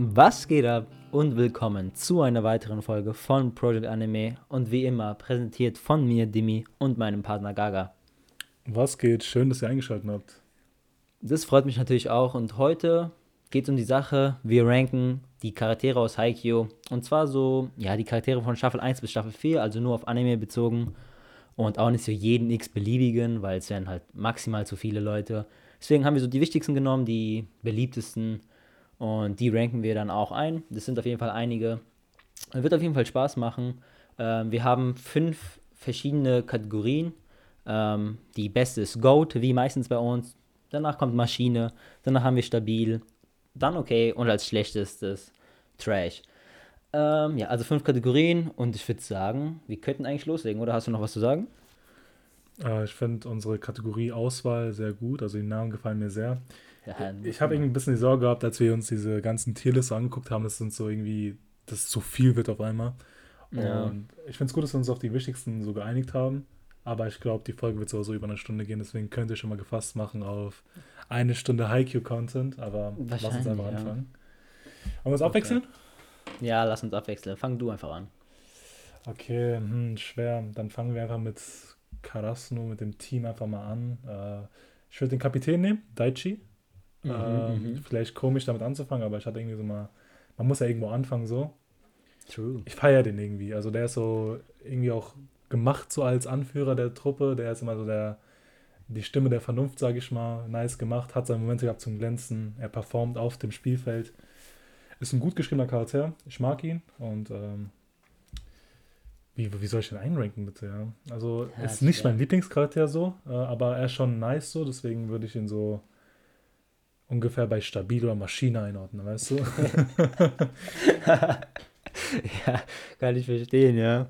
Was geht ab und willkommen zu einer weiteren Folge von Project Anime und wie immer präsentiert von mir Dimi und meinem Partner Gaga. Was geht? Schön, dass ihr eingeschaltet habt. Das freut mich natürlich auch und heute geht es um die Sache, wir ranken die Charaktere aus Haikyuu und zwar so, ja, die Charaktere von Staffel 1 bis Staffel 4, also nur auf Anime bezogen und auch nicht so jeden x-beliebigen, weil es wären halt maximal zu viele Leute. Deswegen haben wir so die wichtigsten genommen, die beliebtesten und die ranken wir dann auch ein. Das sind auf jeden Fall einige. Wird auf jeden Fall Spaß machen. Ähm, wir haben fünf verschiedene Kategorien. Ähm, die beste ist Goat, wie meistens bei uns. Danach kommt Maschine. Danach haben wir stabil. Dann okay. Und als schlechtestes Trash. Ähm, ja, also fünf Kategorien. Und ich würde sagen, wir könnten eigentlich loslegen. Oder hast du noch was zu sagen? Äh, ich finde unsere Kategorie Auswahl sehr gut. Also die Namen gefallen mir sehr. Ja, ich habe irgendwie ein bisschen die Sorge gehabt, als wir uns diese ganzen Tierliste angeguckt haben, dass es uns so irgendwie, dass es zu viel wird auf einmal. Ja. Und ich finde es gut, dass wir uns auf die wichtigsten so geeinigt haben. Aber ich glaube, die Folge wird so über eine Stunde gehen, deswegen könnt ihr schon mal gefasst machen auf eine Stunde Haiku-Content. Aber lass uns einfach ja. anfangen. Wollen wir uns okay. abwechseln? Ja, lass uns abwechseln. Fang du einfach an. Okay, hm, schwer. Dann fangen wir einfach mit Karasno, mit dem Team einfach mal an. Äh, ich würde den Kapitän nehmen, Daichi. Mhm, ähm, mhm. vielleicht komisch damit anzufangen, aber ich hatte irgendwie so mal, man muss ja irgendwo anfangen so. True. Ich feiere den irgendwie. Also der ist so irgendwie auch gemacht so als Anführer der Truppe. Der ist immer so der, die Stimme der Vernunft, sage ich mal. Nice gemacht, hat seine Momente gehabt zum Glänzen. Er performt auf dem Spielfeld. Ist ein gut geschriebener Charakter. Ich mag ihn und ähm, wie, wie soll ich den einranken bitte, ja? Also ja, ist nicht mein Lieblingscharakter so, äh, aber er ist schon nice so, deswegen würde ich ihn so ungefähr bei stabil oder Maschine einordnen, weißt du? ja, kann ich verstehen, ja.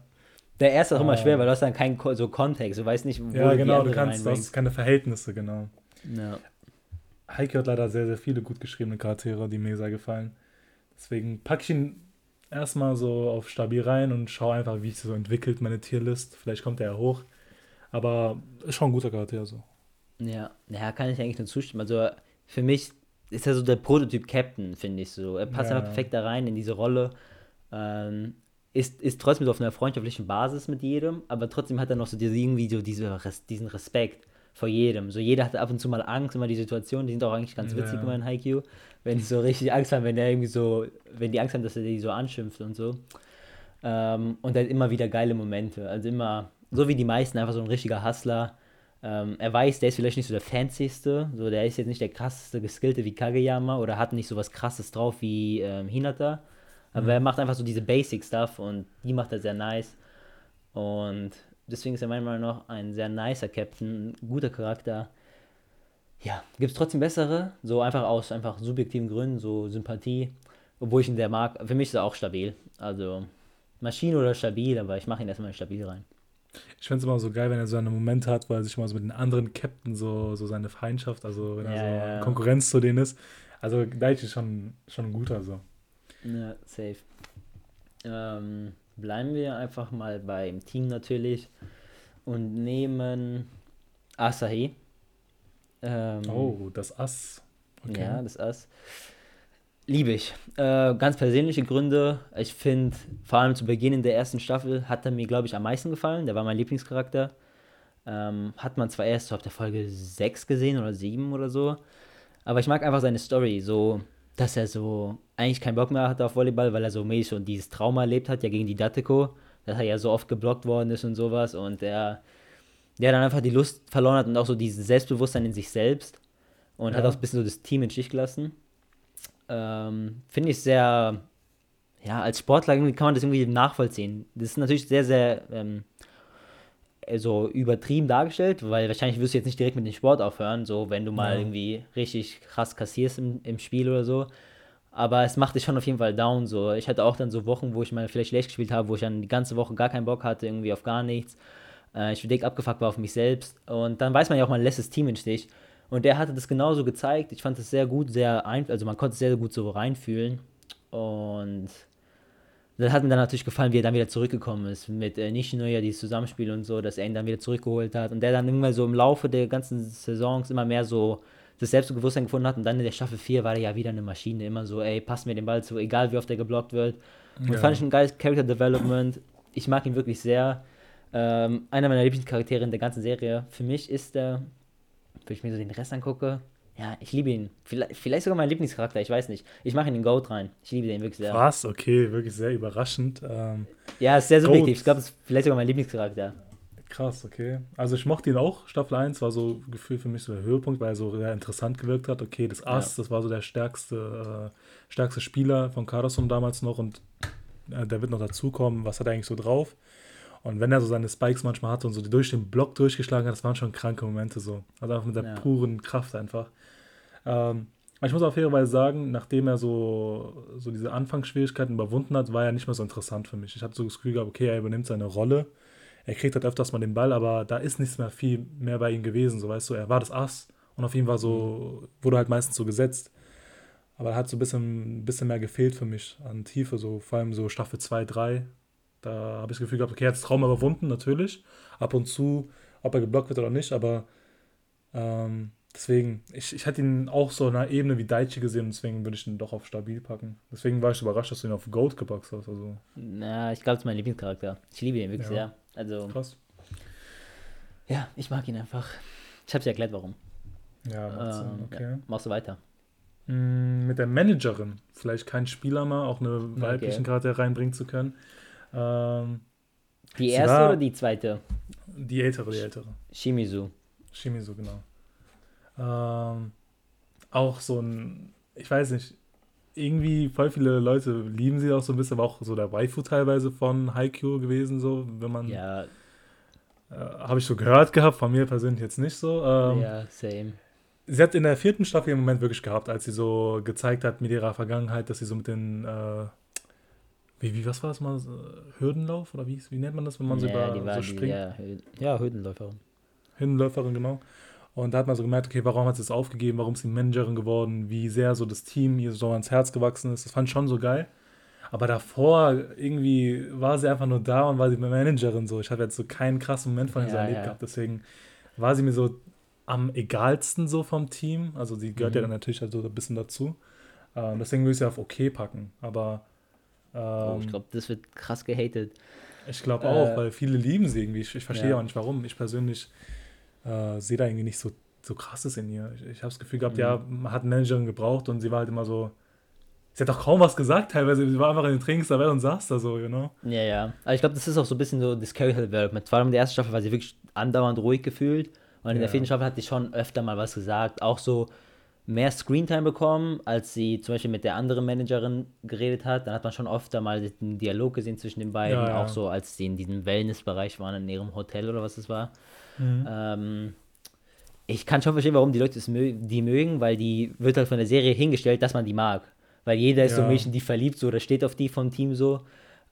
Der erste ist auch immer schwer, ah. weil du hast dann keinen so Kontext, du weißt nicht, wo Ja, genau, du kannst, du hast keine Verhältnisse, genau. Ja. Heike hat leider sehr, sehr viele gut geschriebene Charaktere, die mir sehr gefallen. Deswegen packe ich ihn erstmal so auf stabil rein und schaue einfach, wie sich so entwickelt, meine Tierlist. Vielleicht kommt er ja hoch. Aber ist schon ein guter Charakter so. Ja, ja, kann ich eigentlich nur zustimmen. Also für mich ist er so der Prototyp Captain, finde ich so. Er passt ja. einfach perfekt da rein in diese Rolle. Ähm, ist, ist trotzdem so auf einer freundschaftlichen Basis mit jedem, aber trotzdem hat er noch so diese, irgendwie so diese, diesen Respekt vor jedem. So jeder hat ab und zu mal Angst, immer die Situation, die sind auch eigentlich ganz witzig ja. immer in Haikyuu, wenn die so richtig Angst haben, wenn er irgendwie so, wenn die Angst haben, dass er die so anschimpft und so. Ähm, und dann immer wieder geile Momente. Also immer, so wie die meisten, einfach so ein richiger Hustler, ähm, er weiß, der ist vielleicht nicht so der fancyste, so der ist jetzt nicht der krasseste Geskillte wie Kageyama oder hat nicht so was krasses drauf wie ähm, Hinata. Aber mhm. er macht einfach so diese Basic Stuff und die macht er sehr nice. Und deswegen ist er meiner Meinung nach ein sehr nicer Captain, ein guter Charakter. Ja, gibt es trotzdem bessere, so einfach aus einfach subjektiven Gründen, so Sympathie, obwohl ich ihn sehr mag. Für mich ist er auch stabil. Also Maschine oder stabil, aber ich mache ihn erstmal stabil rein. Ich finde es immer so geil, wenn er so eine Momente hat, wo er sich mal so mit den anderen Captain so, so seine Feindschaft, also wenn er ja, so ja. Konkurrenz zu denen ist. Also Daichi ist schon, schon ein guter so. Ja, safe. Ähm, bleiben wir einfach mal beim Team natürlich und nehmen Asahi. Ähm, oh, das Ass. Okay. Ja, das Ass. Liebe ich. Äh, ganz persönliche Gründe. Ich finde, vor allem zu Beginn in der ersten Staffel hat er mir, glaube ich, am meisten gefallen. Der war mein Lieblingscharakter. Ähm, hat man zwar erst so auf der Folge 6 gesehen oder 7 oder so. Aber ich mag einfach seine Story. So, dass er so eigentlich keinen Bock mehr hat auf Volleyball, weil er so mäßig schon dieses Trauma erlebt hat, ja gegen die Dateko. Dass er ja so oft geblockt worden ist und sowas. Und er, der dann einfach die Lust verloren hat und auch so dieses Selbstbewusstsein in sich selbst. Und ja. hat auch ein bisschen so das Team in Stich gelassen ähm, finde ich sehr, ja, als Sportler kann man das irgendwie nachvollziehen. Das ist natürlich sehr, sehr ähm, so übertrieben dargestellt, weil wahrscheinlich wirst du jetzt nicht direkt mit dem Sport aufhören, so wenn du mal ja. irgendwie richtig krass kassierst im, im Spiel oder so. Aber es macht dich schon auf jeden Fall down. So. Ich hatte auch dann so Wochen, wo ich mal vielleicht schlecht gespielt habe, wo ich dann die ganze Woche gar keinen Bock hatte, irgendwie auf gar nichts. Äh, ich dick abgefuckt war auf mich selbst. Und dann weiß man ja auch, man lässt das Team im Stich. Und der hatte das genauso gezeigt. Ich fand es sehr gut, sehr ein, also man konnte es sehr, sehr gut so reinfühlen. Und das hat mir dann natürlich gefallen, wie er dann wieder zurückgekommen ist mit äh, Nishinoya, dieses Zusammenspiel und so, dass er ihn dann wieder zurückgeholt hat und der dann irgendwann so im Laufe der ganzen Saisons immer mehr so das Selbstbewusstsein gefunden hat und dann in der Staffel 4 war er ja wieder eine Maschine, immer so, ey, passt mir den Ball zu, egal wie oft der geblockt wird. Und ja. fand ich ein geiles Character Development. Ich mag ihn wirklich sehr. Ähm, einer meiner Lieblingscharaktere in der ganzen Serie. Für mich ist er, wenn ich mir so den Rest angucke, ja, ich liebe ihn. Vielleicht, vielleicht, sogar mein Lieblingscharakter, ich weiß nicht. Ich mache ihn in Goat rein. Ich liebe den wirklich sehr. Was? Okay, wirklich sehr überraschend. Ähm, ja, ist sehr subjektiv. Ich glaube, es ist vielleicht sogar mein Lieblingscharakter. Krass, okay. Also ich mochte ihn auch. Staffel 1 war so Gefühl für mich so der Höhepunkt, weil er so sehr interessant gewirkt hat. Okay, das Ass, ja. das war so der stärkste, äh, stärkste Spieler von Carlson damals noch und äh, der wird noch dazukommen. Was hat er eigentlich so drauf? Und wenn er so seine Spikes manchmal hatte und so durch den Block durchgeschlagen hat, das waren schon kranke Momente so. Also einfach mit der ja. puren Kraft einfach. Ähm, ich muss auf jeden Fall sagen, nachdem er so, so diese Anfangsschwierigkeiten überwunden hat, war er nicht mehr so interessant für mich. Ich hatte so das Gefühl gehabt, okay, er übernimmt seine Rolle er kriegt halt öfters mal den Ball, aber da ist nichts mehr viel mehr bei ihm gewesen, so weißt du, er war das Ass und auf ihn war so, wurde halt meistens so gesetzt. Aber er hat so ein bisschen, ein bisschen mehr gefehlt für mich an Tiefe, so vor allem so Staffel 2, 3. Da habe ich das Gefühl gehabt, okay, er hat das Traum überwunden, natürlich. Ab und zu, ob er geblockt wird oder nicht, aber ähm, deswegen, ich, ich hatte ihn auch so in einer Ebene wie Daichi gesehen, deswegen würde ich ihn doch auf stabil packen. Deswegen war ich überrascht, dass du ihn auf Gold gepackt hast. Also. Na, ich glaube, es ist mein Lieblingscharakter. Ich liebe ihn wirklich ja. sehr. Also. Krass. Ja, ich mag ihn einfach. Ich habe dir erklärt, warum. Ja, ähm, okay. Ja, machst du weiter. Mm, mit der Managerin. Vielleicht kein Spieler mal, auch eine weiblichen okay. Charakter reinbringen zu können. Ähm, die erste oder die zweite? Die ältere, die ältere. Shimizu. Shimizu, genau. Ähm, auch so ein, ich weiß nicht, irgendwie voll viele Leute lieben sie auch so ein bisschen, aber auch so der Waifu teilweise von Haikyuu gewesen, so, wenn man. Ja. Äh, Habe ich so gehört gehabt, von mir persönlich jetzt nicht so. Ähm, ja, same. Sie hat in der vierten Staffel im Moment wirklich gehabt, als sie so gezeigt hat mit ihrer Vergangenheit, dass sie so mit den. Äh, wie, wie, was war das mal? Hürdenlauf? Oder wie, wie nennt man das, wenn man ja, so über so springt? Die, ja, ja, Hürdenläuferin. Hürdenläuferin, genau. Und da hat man so gemerkt, okay, warum hat sie es aufgegeben, warum ist sie Managerin geworden, wie sehr so das Team ihr so ans Herz gewachsen ist. Das fand ich schon so geil. Aber davor irgendwie war sie einfach nur da und war sie Managerin so. Ich habe jetzt so keinen krassen Moment von ihr ja, erlebt ja. gehabt. Deswegen war sie mir so am egalsten so vom Team. Also sie gehört mhm. ja dann natürlich halt so ein bisschen dazu. Ähm, deswegen würde ich sie auf okay packen. Aber ähm, oh, ich ähm, glaube, das wird krass gehatet. Ich glaube äh, auch, weil viele lieben sie irgendwie. Ich, ich verstehe ja. auch nicht warum. Ich persönlich äh, sehe da irgendwie nicht so, so krasses in ihr. Ich, ich habe das Gefühl gehabt, mhm. ja, man hat eine Managerin gebraucht und sie war halt immer so. Sie hat doch kaum was gesagt teilweise. Sie war einfach in den Trainings dabei und saß da so, you know? Ja, ja. Aber ich glaube, das ist auch so ein bisschen so das Character Development. Vor allem in der ersten Staffel war sie wirklich andauernd ruhig gefühlt. Und in ja. der vierten Staffel hat sie schon öfter mal was gesagt. Auch so mehr Screentime bekommen, als sie zum Beispiel mit der anderen Managerin geredet hat. Dann hat man schon öfter mal den Dialog gesehen zwischen den beiden. Ja, ja. Auch so, als sie in diesem Wellnessbereich waren, in ihrem Hotel oder was es war. Mhm. Ähm, ich kann schon verstehen, warum die Leute mö die mögen, weil die wird halt von der Serie hingestellt, dass man die mag. Weil jeder ist ja. so ein Mädchen, die verliebt so oder steht auf die vom Team so.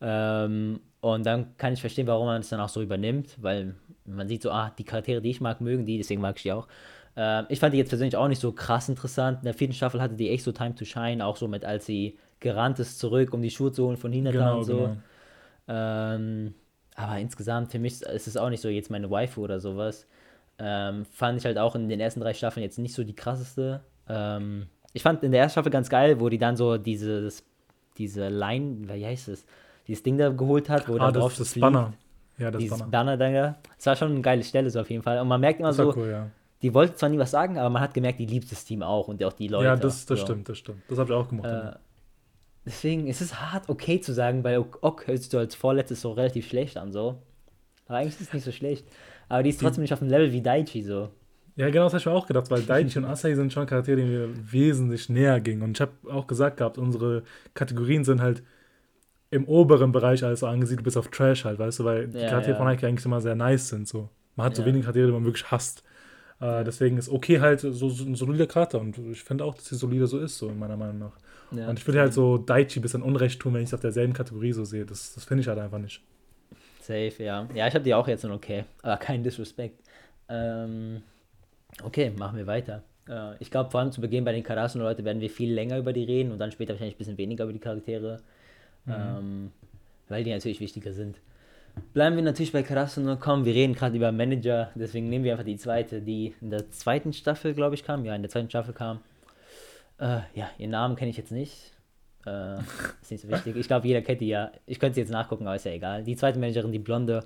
Ähm, und dann kann ich verstehen, warum man es dann auch so übernimmt, weil man sieht so, ah, die Charaktere, die ich mag, mögen die, deswegen mag ich die auch. Ähm, ich fand die jetzt persönlich auch nicht so krass interessant. In der vierten Staffel hatte die echt so Time to Shine, auch so mit, als sie gerannt ist zurück, um die Schuhe zu holen von Hinata genau, und so. Genau. Ähm, aber insgesamt, für mich ist es auch nicht so jetzt meine Waifu oder sowas. Ähm, fand ich halt auch in den ersten drei Staffeln jetzt nicht so die krasseste. Ähm, ich fand in der ersten Staffel ganz geil, wo die dann so dieses, diese Line, wie heißt es, dieses Ding da geholt hat, wo ah, dann das, drauf das fliegt. Banner. Ja, das dieses Banner. Banner Das war schon eine geile Stelle so auf jeden Fall. Und man merkt immer so, cool, ja. Die wollte zwar nie was sagen, aber man hat gemerkt, die liebt das Team auch und auch die Leute. Ja, das, das so. stimmt, das stimmt. Das habe ich auch gemacht. Äh, Deswegen ist es hart, okay zu sagen, weil hört sich so als vorletztes so relativ schlecht an, so. Aber eigentlich ist es nicht so schlecht. Aber die ist trotzdem nicht auf dem Level wie Daichi, so. Ja, genau, das habe ich mir auch gedacht, weil Daichi und Asahi sind schon Charaktere, die mir wesentlich näher gingen. Und ich habe auch gesagt gehabt, unsere Kategorien sind halt im oberen Bereich alles so angesiedelt, bis auf Trash halt, weißt du, weil die Charaktere ja. von Heike eigentlich immer sehr nice sind, so. Man hat so wenige Charaktere, die man wirklich hasst. Äh, deswegen ist okay halt so, so ein solider Charakter und ich finde auch, dass sie solide so ist, so in meiner Meinung nach. Ja. Und ich würde halt so Daichi ein bisschen Unrecht tun, wenn ich es auf derselben Kategorie so sehe. Das, das finde ich halt einfach nicht. Safe, ja. Ja, ich habe die auch jetzt in okay. Aber kein Disrespect. Ähm, okay, machen wir weiter. Äh, ich glaube, vor allem zu Beginn bei den Karasun-Leute werden wir viel länger über die reden und dann später wahrscheinlich ein bisschen weniger über die Charaktere. Mhm. Ähm, weil die natürlich wichtiger sind. Bleiben wir natürlich bei Karasuno. Komm, wir reden gerade über Manager, deswegen nehmen wir einfach die zweite, die in der zweiten Staffel, glaube ich, kam. Ja, in der zweiten Staffel kam. Äh, ja, ihren Namen kenne ich jetzt nicht. Äh, ist nicht so wichtig. Ich glaube, jeder kennt die ja. Ich könnte sie jetzt nachgucken, aber ist ja egal. Die zweite Managerin, die Blonde.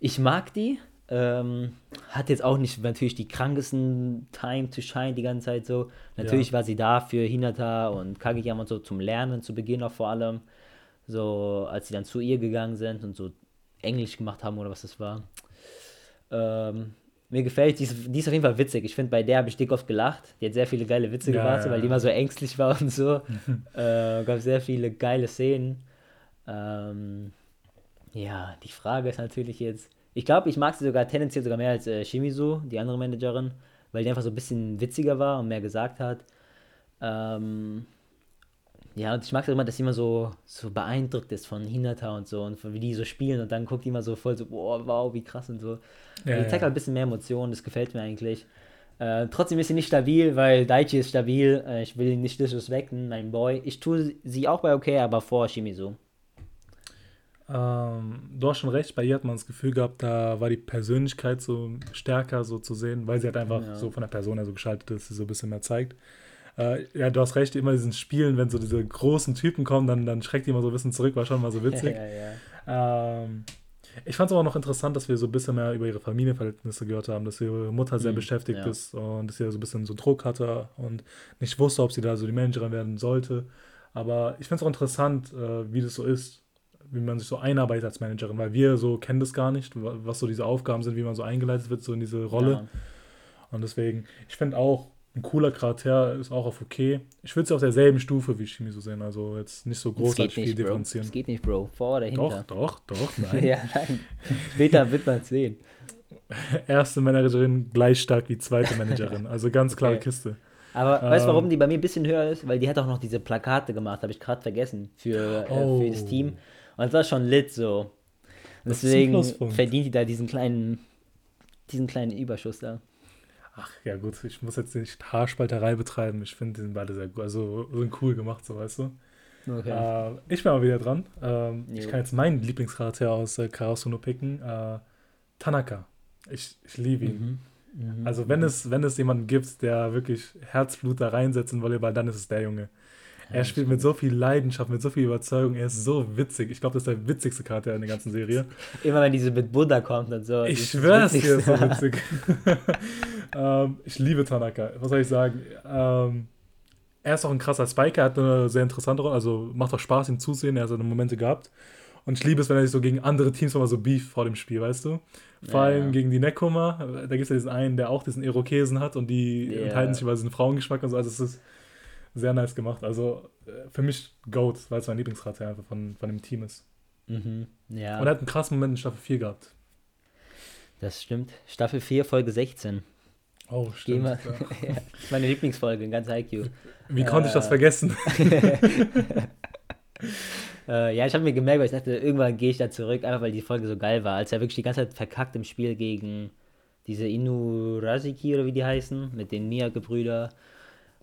Ich mag die. Ähm, hat jetzt auch nicht natürlich die krankesten Time to Shine die ganze Zeit so. Natürlich ja. war sie da für Hinata und Kageyama und so zum Lernen, zu Beginn auch vor allem. So, als sie dann zu ihr gegangen sind und so Englisch gemacht haben oder was das war. Ähm, mir gefällt, die ist, die ist auf jeden Fall witzig. Ich finde, bei der habe ich dick oft gelacht. Die hat sehr viele geile Witze ja, gemacht, ja. weil die immer so ängstlich war und so. äh, gab sehr viele geile Szenen. Ähm, ja, die Frage ist natürlich jetzt, ich glaube, ich mag sie sogar tendenziell sogar mehr als äh, Shimizu, die andere Managerin, weil die einfach so ein bisschen witziger war und mehr gesagt hat. Ähm, ja, und ich mag es immer, dass sie immer so, so beeindruckt ist von Hinata und so und von, wie die so spielen und dann guckt die immer so voll so, boah, wow, wie krass und so. Ja, die zeigt halt ein bisschen mehr Emotionen, das gefällt mir eigentlich. Äh, trotzdem ist sie nicht stabil, weil Daichi ist stabil. Äh, ich will ihn nicht disrespekten, mein Boy. Ich tue sie auch bei okay, aber vor Shimizu. Ähm, du hast schon recht, bei ihr hat man das Gefühl gehabt, da war die Persönlichkeit so stärker so zu sehen, weil sie halt einfach ja. so von der Person her so geschaltet ist, sie so ein bisschen mehr zeigt. Äh, ja, du hast recht, immer diesen Spielen, wenn so diese großen Typen kommen, dann, dann schreckt die immer so ein bisschen zurück, war schon mal so witzig. ja, ja. Ähm, ich fand es aber noch interessant, dass wir so ein bisschen mehr über ihre Familienverhältnisse gehört haben, dass ihre Mutter sehr mhm, beschäftigt ja. ist und dass sie so ein bisschen so Druck hatte und nicht wusste, ob sie da so die Managerin werden sollte. Aber ich finde es auch interessant, äh, wie das so ist, wie man sich so einarbeitet als Managerin, weil wir so kennen das gar nicht, was so diese Aufgaben sind, wie man so eingeleitet wird, so in diese Rolle. Ja. Und deswegen, ich finde auch, ein cooler Charakter ist auch auf okay. Ich würde es auf derselben Stufe wie Shimizu sehen, also jetzt nicht so großartig viel differenzieren. Das geht nicht, Bro. Vor oder hinter? Doch, doch, doch, nein. ja, nein. Später wird man es sehen. Erste Managerin gleich stark wie zweite Managerin, also ganz klare okay. Kiste. Aber ähm, weißt du, warum die bei mir ein bisschen höher ist? Weil die hat auch noch diese Plakate gemacht, habe ich gerade vergessen, für, oh. äh, für das oh. Team. Und das war schon lit so. Deswegen verdient die da diesen kleinen, diesen kleinen Überschuss da. Ach ja, gut, ich muss jetzt nicht Haarspalterei betreiben. Ich finde, die sind beide sehr gut. Also sind cool gemacht, so weißt du. Okay. Äh, ich bin mal wieder dran. Ähm, ich kann jetzt meinen Lieblingscharakter aus äh, Karasuno picken. Äh, Tanaka. Ich, ich liebe ihn. Mhm. Mhm. Also wenn es, wenn es jemanden gibt, der wirklich Herzblut da reinsetzt in Volleyball, dann ist es der Junge. Ja, er spielt mit so viel Leidenschaft, mit so viel Überzeugung. Er ist so witzig. Ich glaube, das ist der witzigste Charakter in der ganzen Serie. Immer wenn diese mit Buddha kommt und so. Ich schwöre es dir, ist so witzig. ähm, ich liebe Tanaka. Was soll ich sagen? Ähm, er ist auch ein krasser Spiker, er hat eine sehr interessante Rolle. Also macht auch Spaß, ihm zusehen. Er hat seine Momente gehabt. Und ich liebe es, wenn er sich so gegen andere Teams mal so beef vor dem Spiel, weißt du? Vor allem ja. gegen die Nekoma. Da gibt es ja diesen einen, der auch diesen Irokesen hat und die yeah. enthalten sich über diesen Frauengeschmack und so. Also es ist sehr nice gemacht. Also äh, für mich Goat, weil es mein Lieblingscharakter einfach von, von dem Team ist. Mhm, ja. Und er hat einen krassen Moment in Staffel 4 gehabt. Das stimmt. Staffel 4, Folge 16. Oh, stimmt. ja. ja, das ist meine Lieblingsfolge in ganz IQ. Wie äh, konnte ich das vergessen? äh, ja, ich habe mir gemerkt, weil ich dachte, irgendwann gehe ich da zurück, einfach weil die Folge so geil war. Als er wirklich die ganze Zeit verkackt im Spiel gegen diese Inu Raziki oder wie die heißen, mit den Miyake-Brüder.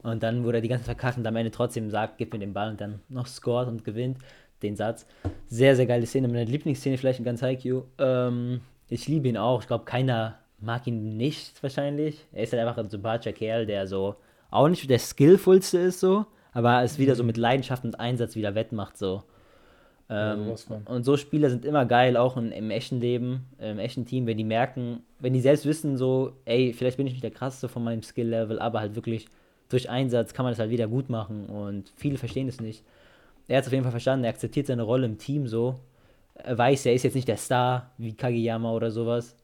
Und dann wurde er die ganze Zeit verkackt und am Ende trotzdem sagt, gib mir den Ball und dann noch scored und gewinnt den Satz. Sehr, sehr geile Szene. Meine Lieblingsszene vielleicht in ganz IQ. Ähm, ich liebe ihn auch. Ich glaube, keiner mag ihn nicht wahrscheinlich. Er ist halt einfach ein sympathischer Kerl, der so auch nicht der skillfulste ist so, aber es wieder so mhm. mit Leidenschaft und Einsatz wieder wettmacht so. Ähm, ja, und so Spieler sind immer geil, auch in, im echten Leben, im echten Team, wenn die merken, wenn die selbst wissen so, ey, vielleicht bin ich nicht der krasseste von meinem Skill-Level, aber halt wirklich durch Einsatz kann man das halt wieder gut machen und viele verstehen es nicht. Er hat es auf jeden Fall verstanden, er akzeptiert seine Rolle im Team so. Er weiß, er ist jetzt nicht der Star wie Kageyama oder sowas.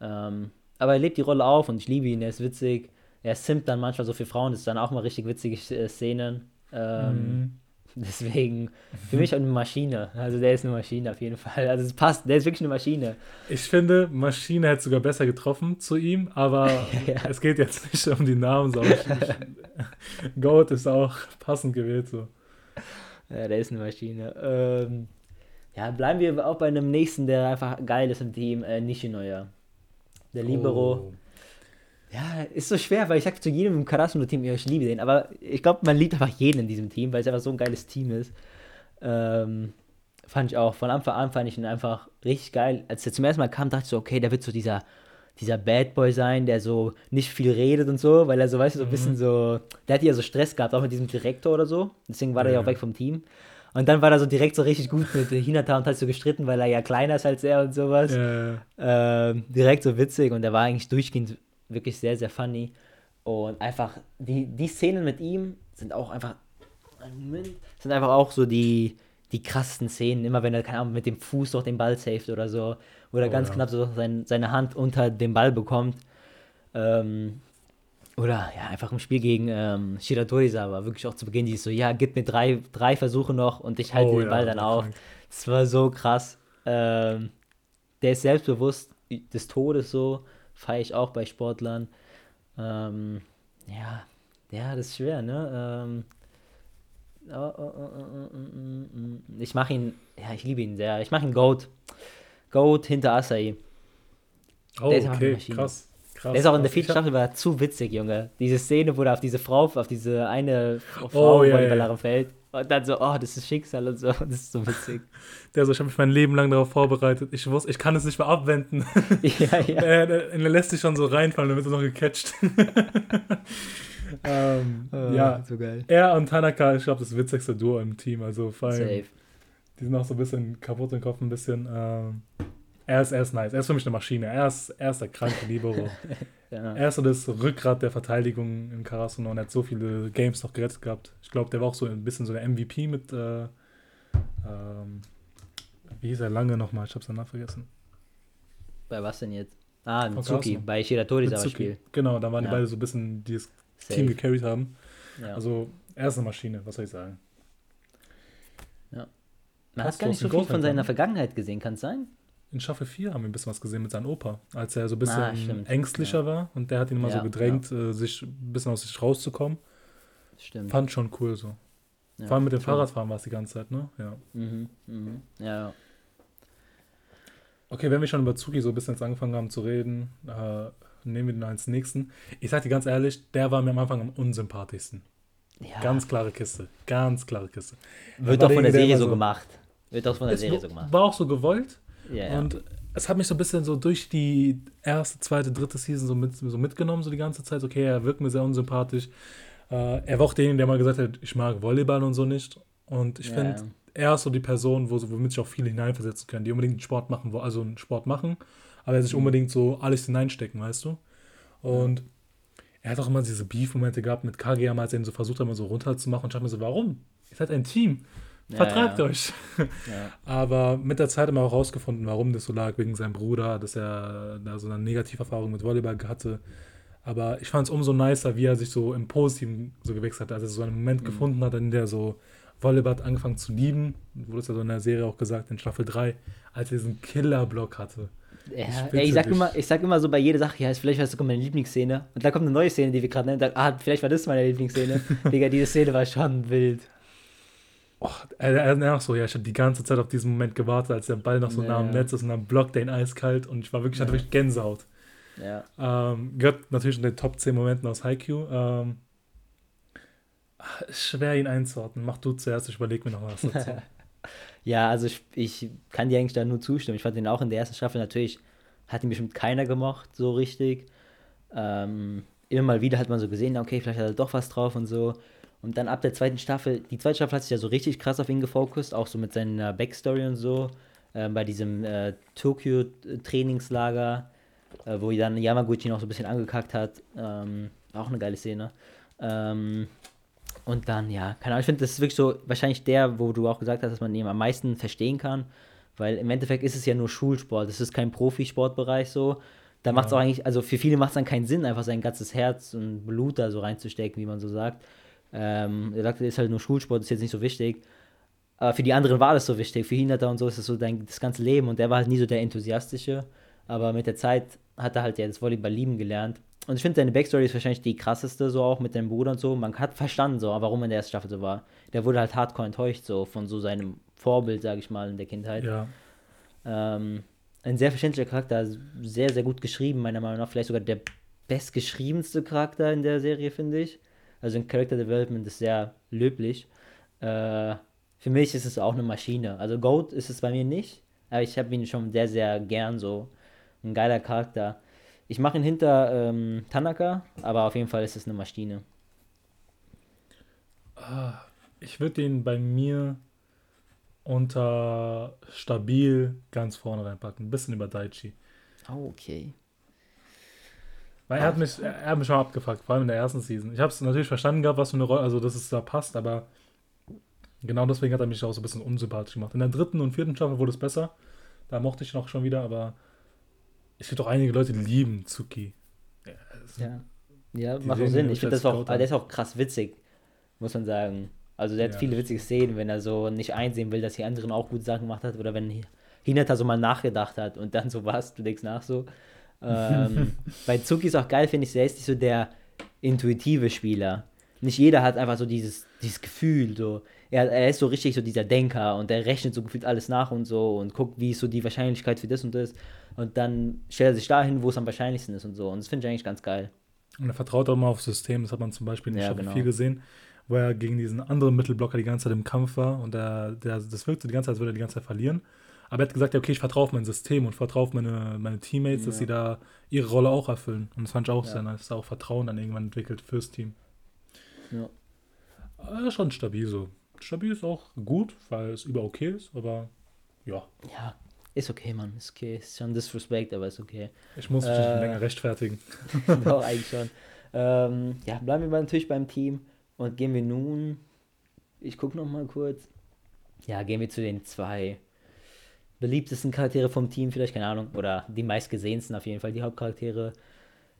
Ähm, aber er lebt die Rolle auf und ich liebe ihn, er ist witzig. Er simpt dann manchmal so für Frauen, das ist dann auch mal richtig witzige äh, Szenen. Ähm, mhm. Deswegen, für mich eine Maschine. Also der ist eine Maschine auf jeden Fall. Also es passt, der ist wirklich eine Maschine. Ich finde, Maschine hätte sogar besser getroffen zu ihm, aber ja. es geht jetzt nicht um die Namen, sondern Goat ist auch passend gewählt so. Ja, der ist eine Maschine. Ähm, ja, bleiben wir auch bei einem nächsten, der einfach geil ist im Team, äh, Nishinoya. Der Libero. Oh. Ja, ist so schwer, weil ich sag zu jedem im Karasuno-Team, ich liebe den, aber ich glaube, man liebt einfach jeden in diesem Team, weil es einfach so ein geiles Team ist. Ähm, fand ich auch. Von Anfang an fand ich ihn einfach richtig geil. Als er zum ersten Mal kam, dachte ich so, okay, der wird so dieser, dieser Bad Boy sein, der so nicht viel redet und so, weil er so, weißt du, so ein bisschen mhm. so, der hat ja so Stress gehabt, auch mit diesem Direktor oder so. Deswegen war ja. er ja auch weg vom Team. Und dann war er so direkt so richtig gut mit Hinata und hat so gestritten, weil er ja kleiner ist als er und sowas. Ja. Ähm, direkt so witzig und er war eigentlich durchgehend wirklich sehr, sehr funny. Und einfach, die, die Szenen mit ihm sind auch einfach, sind einfach auch so die, die krassesten Szenen. Immer wenn er, keine Ahnung, mit dem Fuß durch den Ball saved oder so. Oder oh, ganz ja. knapp so sein, seine Hand unter den Ball bekommt. Ähm, oder ja, einfach im Spiel gegen ähm, Shiratoriza war wirklich auch zu Beginn die so, ja, gib mir drei, drei Versuche noch und ich halte oh, den Ball ja, dann auf. Das war so krass. Ähm, der ist selbstbewusst des Todes so, feiere ich auch bei Sportlern. Ähm, ja, ja, das ist schwer, ne? Ähm, oh, oh, oh, ich mache ihn, ja, ich liebe ihn sehr. Ich mache ihn Goat. Goat hinter Asai. Oh, okay, krass. Krass, der ist auch in der vierten Staffel war zu witzig, Junge. Diese Szene, wo er auf diese Frau, auf diese eine Frau oh, ja, ja. fällt. Und dann so, oh, das ist Schicksal und so. Das ist so witzig. Der so, ich habe mich mein Leben lang darauf vorbereitet. Ich wusste, ich kann es nicht mehr abwenden. Ja, ja. er, er, lässt sich schon so reinfallen, dann wird er noch gecatcht. ähm, oh, ja, so geil. Er und Tanaka, ich glaube, das witzigste Duo im Team. Also vor allem, Safe. Die sind auch so ein bisschen kaputt im Kopf, ein bisschen. Ähm, er ist, er ist nice. Er ist für mich eine Maschine. Er ist, er ist der kranke Libero. ja. Er ist so das Rückgrat der Verteidigung in Karasuno und hat so viele Games noch gerettet gehabt. Ich glaube, der war auch so ein bisschen so der MVP mit. Äh, ähm, wie hieß er lange nochmal? Ich habe seinen Namen vergessen. Bei was denn jetzt? Ah, Mitsuki, bei Shiratori Spiel. Genau, da waren ja. die beide so ein bisschen, die das Safe. Team gecarried haben. Ja. Also, er ist eine Maschine, was soll ich sagen? Ja. Man Hast hat gar nicht so viel von seiner Vergangenheit gesehen, kann es sein? In Staffel 4 haben wir ein bisschen was gesehen mit seinem Opa, als er so ein bisschen ah, ängstlicher ja. war und der hat ihn immer ja, so gedrängt, ja. äh, sich ein bisschen aus sich rauszukommen. Stimmt. Fand schon cool so. Vor allem mit dem Fahrradfahren war es die ganze Zeit, ne? Ja. Mhm, mhm. Ja, Okay, wenn wir schon über Zuki so ein bisschen jetzt angefangen haben zu reden, äh, nehmen wir den als nächsten. Ich sag dir ganz ehrlich, der war mir am Anfang am unsympathischsten. Ja. Ganz klare Kiste. Ganz klare Kiste. Wird doch von der Serie so gemacht. Wird doch von der Serie so gemacht. War auch so gewollt. Ja, und es hat mich so ein bisschen so durch die erste, zweite, dritte Season so, mit, so mitgenommen, so die ganze Zeit. Okay, er wirkt mir sehr unsympathisch. Äh, er war auch derjenige, der mal gesagt hat, ich mag Volleyball und so nicht. Und ich ja, finde, er ist so die Person, wo, womit sich auch viele hineinversetzen können, die unbedingt einen Sport machen, also einen Sport machen, aber sich mhm. unbedingt so alles hineinstecken, weißt du? Und ja. er hat auch immer diese Beef-Momente gehabt mit Kageyama, als er ihn so versucht hat, immer so runterzumachen. Und ich dachte mir so, warum? Ihr seid ein Team. Vertragt ja, euch. Ja. Aber mit der Zeit haben wir auch rausgefunden, warum das so lag, wegen seinem Bruder, dass er da so eine Negativerfahrung mit Volleyball hatte. Aber ich fand es umso nicer, wie er sich so im Positiven so gewechselt hat, als er so einen Moment mhm. gefunden hat, in der so Volleyball angefangen zu lieben, wurde es ja so in der Serie auch gesagt, in Staffel 3, als er diesen Killer-Block hatte. Ja, ich, ey, ich, sag immer, ich sag immer so bei jeder Sache, ja, vielleicht war das sogar meine Lieblingsszene. Und da kommt eine neue Szene, die wir gerade nennen. Ah, vielleicht war das meine Lieblingsszene. Digga, diese Szene war schon wild. Oh, er, er auch so, ja, ich habe die ganze Zeit auf diesen Moment gewartet, als der Ball noch so ja, nah am Netz ist und dann blockt er ihn eiskalt und ich war wirklich, ja. hatte wirklich Gänsehaut. Ja. Ähm, gehört natürlich in den Top 10 Momenten aus Haikyuu. Ähm, schwer ihn einzuordnen. Mach du zuerst, ich überlege mir noch was dazu. ja, also ich, ich kann dir eigentlich da nur zustimmen. Ich fand ihn auch in der ersten Staffel natürlich, hat ihn bestimmt keiner gemocht, so richtig. Ähm, immer mal wieder hat man so gesehen, okay, vielleicht hat er doch was drauf und so. Und dann ab der zweiten Staffel, die zweite Staffel hat sich ja so richtig krass auf ihn gefokust, auch so mit seiner Backstory und so. Äh, bei diesem äh, Tokyo-Trainingslager, äh, wo dann Yamaguchi noch so ein bisschen angekackt hat. Ähm, auch eine geile Szene. Ähm, und dann, ja, keine Ahnung, ich finde, das ist wirklich so wahrscheinlich der, wo du auch gesagt hast, dass man ihn am meisten verstehen kann. Weil im Endeffekt ist es ja nur Schulsport, es ist kein Profisportbereich so. Da macht es auch eigentlich, also für viele macht es dann keinen Sinn, einfach sein ganzes Herz und Blut da so reinzustecken, wie man so sagt. Ähm, er sagte, ist halt nur Schulsport, ist jetzt nicht so wichtig. Aber für die anderen war das so wichtig. Für Hinderter und so ist das so dein, das ganze Leben. Und der war halt nie so der Enthusiastische. Aber mit der Zeit hat er halt ja das Volleyball lieben gelernt. Und ich finde, seine Backstory ist wahrscheinlich die krasseste, so auch mit dem Bruder und so. Man hat verstanden, so, warum er in der ersten Staffel so war. Der wurde halt hardcore enttäuscht, so von so seinem Vorbild, sage ich mal, in der Kindheit. Ja. Ähm, ein sehr verständlicher Charakter, sehr, sehr gut geschrieben, meiner Meinung nach. Vielleicht sogar der bestgeschriebenste Charakter in der Serie, finde ich. Also ein Character Development ist sehr löblich. Äh, für mich ist es auch eine Maschine. Also Goat ist es bei mir nicht, aber ich habe ihn schon sehr, sehr gern so. Ein geiler Charakter. Ich mache ihn hinter ähm, Tanaka, aber auf jeden Fall ist es eine Maschine. Ah, ich würde den bei mir unter stabil ganz vorne reinpacken. Ein bisschen über Daichi. Oh, okay. Weil er hat mich, er hat mich schon abgefuckt, vor allem in der ersten Season. Ich habe es natürlich verstanden gehabt, was für eine Rolle, also dass es da passt, aber genau deswegen hat er mich auch so ein bisschen unsympathisch gemacht. In der dritten und vierten Staffel wurde es besser. Da mochte ich noch schon wieder, aber es gibt auch einige Leute, die lieben Zuki. Ja, ja, macht auch Sinn. Ich finde das auch, der ist auch krass witzig, muss man sagen. Also der hat ja. viele witzige Szenen, wenn er so nicht einsehen will, dass die anderen auch gute Sachen gemacht hat oder wenn Hinata so mal nachgedacht hat und dann so was, du denkst nach so. Ähm, bei Zuki ist auch geil, finde ich, er ist nicht so der intuitive Spieler. Nicht jeder hat einfach so dieses, dieses Gefühl, so. Er, er ist so richtig so dieser Denker und der rechnet so gefühlt alles nach und so und guckt, wie ist so die Wahrscheinlichkeit für das und das. Und dann stellt er sich dahin, wo es am wahrscheinlichsten ist und so. Und das finde ich eigentlich ganz geil. Und er vertraut auch mal aufs System, das hat man zum Beispiel in ja, genau. viel gesehen, wo er gegen diesen anderen Mittelblocker die ganze Zeit im Kampf war und der, der, das wirkte die ganze Zeit, als würde er die ganze Zeit verlieren. Aber er hat gesagt, ja, okay, ich vertraue auf mein System und vertraue auf meine, meine Teammates, ja. dass sie da ihre Rolle auch erfüllen. Und das fand ich auch ja. sehr nice, dass er auch Vertrauen dann irgendwann entwickelt fürs Team. Ja. Aber schon stabil so. Stabil ist auch gut, weil es über okay ist, aber ja. Ja, ist okay, Mann. Ist okay. Ist schon Disrespect, aber ist okay. Ich muss mich äh, länger rechtfertigen. Doch, eigentlich schon. Ähm, ja, bleiben wir natürlich beim Team und gehen wir nun. Ich gucke noch mal kurz. Ja, gehen wir zu den zwei beliebtesten Charaktere vom Team, vielleicht, keine Ahnung, oder die meistgesehensten auf jeden Fall, die Hauptcharaktere.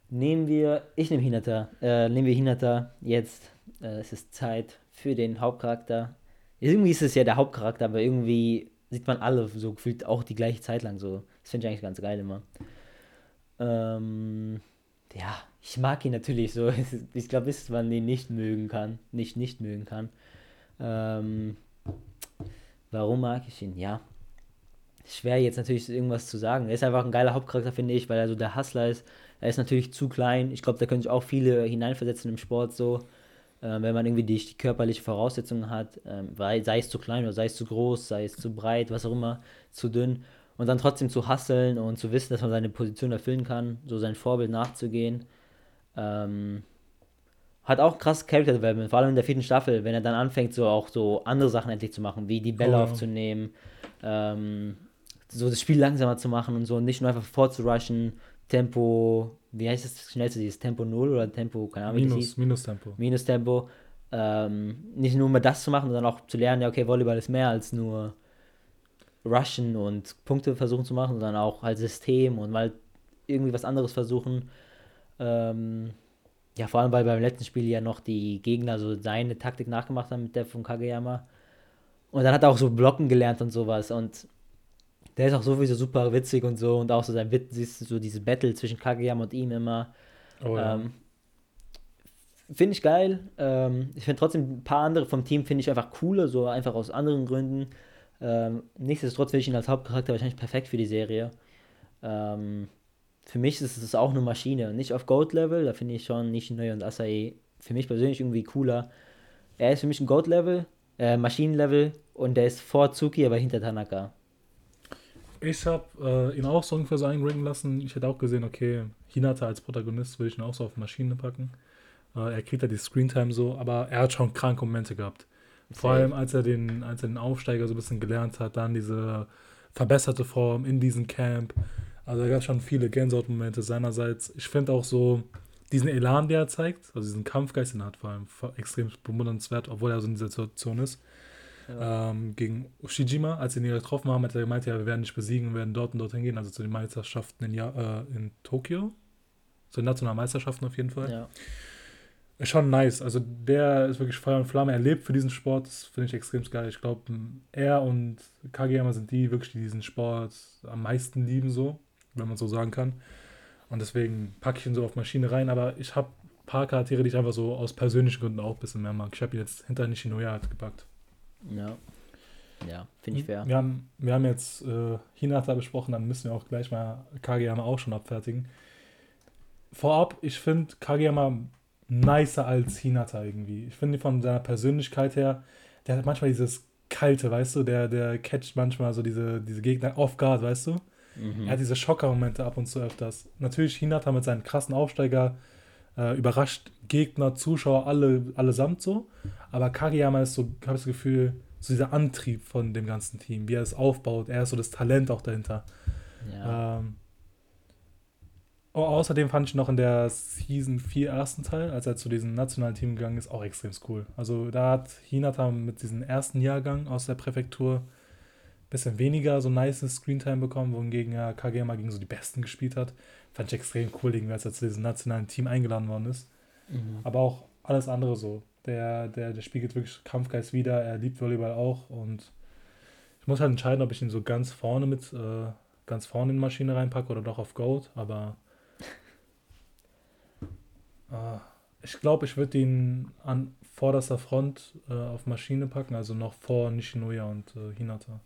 Nehmen wir, ich nehme Hinata, äh, nehmen wir Hinata jetzt. Äh, es ist Zeit für den Hauptcharakter. Irgendwie ist es ja der Hauptcharakter, aber irgendwie sieht man alle so gefühlt auch die gleiche Zeit lang so. Das finde ich eigentlich ganz geil immer. Ähm, ja, ich mag ihn natürlich so. Ich glaube, bis man ihn nicht mögen kann, nicht nicht mögen kann. Ähm, warum mag ich ihn? Ja, schwer jetzt natürlich irgendwas zu sagen. Er ist einfach ein geiler Hauptcharakter, finde ich, weil er so der Hustler ist. Er ist natürlich zu klein. Ich glaube, da können sich auch viele hineinversetzen im Sport so. Äh, wenn man irgendwie die, die körperliche Voraussetzungen hat, äh, sei es zu klein oder sei es zu groß, sei es zu breit, was auch immer, zu dünn. Und dann trotzdem zu hasseln und zu wissen, dass man seine Position erfüllen kann, so sein Vorbild nachzugehen. Ähm, hat auch krass Character Development, vor allem in der vierten Staffel, wenn er dann anfängt, so auch so andere Sachen endlich zu machen, wie die Bälle oh, aufzunehmen, ähm, so das Spiel langsamer zu machen und so, und nicht nur einfach vorzurushen, Tempo, wie heißt das schnellste, dieses Tempo 0 oder Tempo, keine Ahnung, Minus, Minus Tempo. Minus Tempo. Ähm, nicht nur mal das zu machen, sondern auch zu lernen, ja, okay, Volleyball ist mehr als nur rushen und Punkte versuchen zu machen, sondern auch halt System und mal irgendwie was anderes versuchen. Ähm, ja, vor allem, weil beim letzten Spiel ja noch die Gegner so seine Taktik nachgemacht haben mit der von Kageyama. Und dann hat er auch so Blocken gelernt und sowas. Und der ist auch sowieso super witzig und so. Und auch so sein Witz, siehst du so diese Battle zwischen Kageyama und ihm immer. Oh, ja. ähm, finde ich geil. Ähm, ich finde trotzdem ein paar andere vom Team finde ich einfach cooler, so einfach aus anderen Gründen. Ähm, nichtsdestotrotz finde ich ihn als Hauptcharakter wahrscheinlich perfekt für die Serie. Ähm, für mich ist es auch eine Maschine. Nicht auf Goat-Level, da finde ich schon Nishinoya und Asai für mich persönlich irgendwie cooler. Er ist für mich ein Goat-Level, äh, Maschinen-Level und der ist vor Tsuki, aber hinter Tanaka. Ich habe äh, ihn auch so ungefähr so einringen lassen. Ich hätte auch gesehen, okay, Hinata als Protagonist würde ich ihn auch so auf Maschine packen. Äh, er kriegt ja die Screentime so, aber er hat schon kranke Momente gehabt. Vor allem, als er, den, als er den Aufsteiger so ein bisschen gelernt hat, dann diese verbesserte Form in diesem Camp. Also da gab es schon viele Gänsehautmomente seinerseits. Ich finde auch so diesen Elan, der er zeigt, also diesen Kampfgeist, den er hat, vor allem extrem bewundernswert, obwohl er so in dieser Situation ist. Ja. Ähm, gegen Ushijima, als sie ihn getroffen haben, hat er gemeint, ja, wir werden nicht besiegen, wir werden dort und dorthin gehen, also zu den Meisterschaften in, ja äh, in Tokio. Zu den nationalen Meisterschaften auf jeden Fall. Ja. Ist schon nice. Also der ist wirklich Feuer und Flamme. Er lebt für diesen Sport. Das finde ich extrem geil. Ich glaube, er und Kageyama sind die wirklich, die diesen Sport am meisten lieben, so, wenn man so sagen kann. Und deswegen packe ich ihn so auf Maschine rein. Aber ich habe ein paar Charaktere, die ich einfach so aus persönlichen Gründen auch ein bisschen mehr mag. Ich habe ihn jetzt hinter Nishinoya halt gepackt. Ja. Ja, finde ich fair. Wir haben, wir haben jetzt äh, Hinata besprochen, dann müssen wir auch gleich mal Kageyama auch schon abfertigen. Vorab, ich finde Kageyama nicer als Hinata irgendwie. Ich finde von seiner Persönlichkeit her, der hat manchmal dieses Kalte, weißt du, der, der catcht manchmal so diese, diese Gegner off guard, weißt du? Mhm. Er hat diese Schocker-Momente ab und zu öfters. Natürlich Hinata mit seinen krassen Aufsteiger äh, überrascht Gegner, Zuschauer, alle allesamt so. Aber Kageyama ist so, habe ich das Gefühl, so dieser Antrieb von dem ganzen Team, wie er es aufbaut. Er ist so das Talent auch dahinter. Ja. Ähm, oh, außerdem fand ich noch in der Season 4 ersten Teil, als er zu diesem nationalen Team gegangen ist, auch extrem cool. Also da hat Hinata mit diesem ersten Jahrgang aus der Präfektur ein bisschen weniger so nice Screentime bekommen, wohingegen er Kageyama gegen so die Besten gespielt hat. Fand ich extrem cool, als er zu diesem nationalen Team eingeladen worden ist. Mhm. Aber auch alles andere so. Der, der, der spiegelt wirklich Kampfgeist wieder. Er liebt Volleyball auch. Und ich muss halt entscheiden, ob ich ihn so ganz vorne mit, äh, ganz vorne in die Maschine reinpacke oder doch auf Gold. Aber äh, ich glaube, ich würde ihn an vorderster Front äh, auf Maschine packen, also noch vor Nishinoya und äh, Hinata.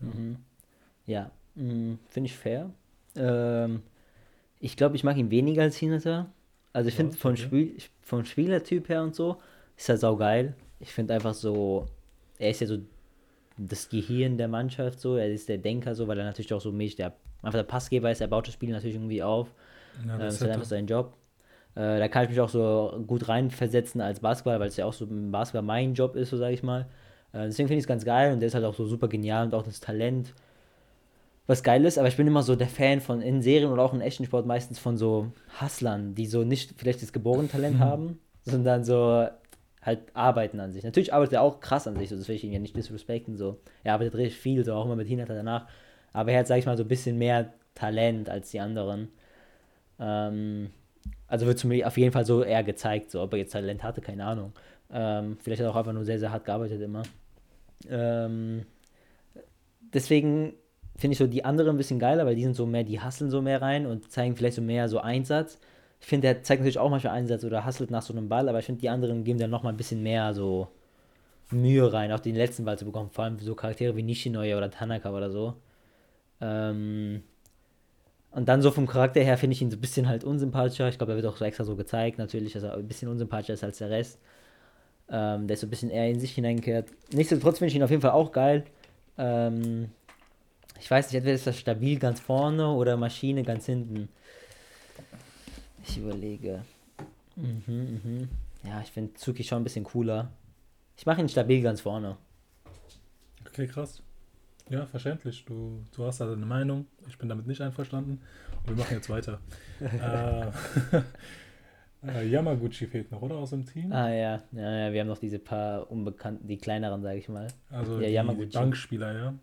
Ja, mhm. ja mm, finde ich fair. Ähm, ich glaube, ich mag ihn weniger als Hinata. Also ich finde vom, okay. Spiel, vom Spielertyp her und so ist er saugeil. Ich finde einfach so, er ist ja so das Gehirn der Mannschaft so, er ist der Denker so, weil er natürlich auch so mich, der einfach der Passgeber ist, er baut das Spiel natürlich irgendwie auf. Ja, das, ähm, ist halt einfach sein Job. Äh, da kann ich mich auch so gut reinversetzen als Basketball, weil es ja auch so im Basketball mein Job ist, so sage ich mal. Äh, deswegen finde ich es ganz geil und der ist halt auch so super genial und auch das Talent was geil ist, aber ich bin immer so der Fan von in Serien oder auch in echten Sport meistens von so Hustlern, die so nicht vielleicht das geborene Talent mhm. haben, sondern so halt arbeiten an sich. Natürlich arbeitet er auch krass an sich, so, das will ich ihn ja nicht disrespekten, so. Er arbeitet richtig viel, so auch immer mit Hinata danach, aber er hat, sag ich mal, so ein bisschen mehr Talent als die anderen. Ähm, also wird mir auf jeden Fall so eher gezeigt, so ob er jetzt Talent hatte, keine Ahnung. Ähm, vielleicht hat er auch einfach nur sehr, sehr hart gearbeitet immer. Ähm, deswegen finde ich so die anderen ein bisschen geiler, weil die sind so mehr, die hasseln so mehr rein und zeigen vielleicht so mehr so Einsatz. Ich finde, der zeigt natürlich auch manchmal Einsatz oder hasselt nach so einem Ball, aber ich finde, die anderen geben dann nochmal ein bisschen mehr so Mühe rein, auch den letzten Ball zu bekommen. Vor allem so Charaktere wie Nishinoya oder Tanaka oder so. Ähm, und dann so vom Charakter her finde ich ihn so ein bisschen halt unsympathischer. Ich glaube, er wird auch so extra so gezeigt, natürlich, dass er ein bisschen unsympathischer ist als der Rest. Ähm, der ist so ein bisschen eher in sich hineingekehrt. Nichtsdestotrotz finde ich ihn auf jeden Fall auch geil. Ähm, ich weiß nicht, entweder ist das stabil ganz vorne oder Maschine ganz hinten. Ich überlege. Mhm, mhm. Ja, ich finde Zuki schon ein bisschen cooler. Ich mache ihn stabil ganz vorne. Okay, krass. Ja, verständlich. Du, du hast da eine Meinung. Ich bin damit nicht einverstanden. Und wir machen jetzt weiter. äh, äh, Yamaguchi fehlt noch, oder? Aus dem Team? Ah, ja. ja. Ja, wir haben noch diese paar Unbekannten, die kleineren, sage ich mal. Also ja, die, Yamaguchi. die Bankspieler, ja.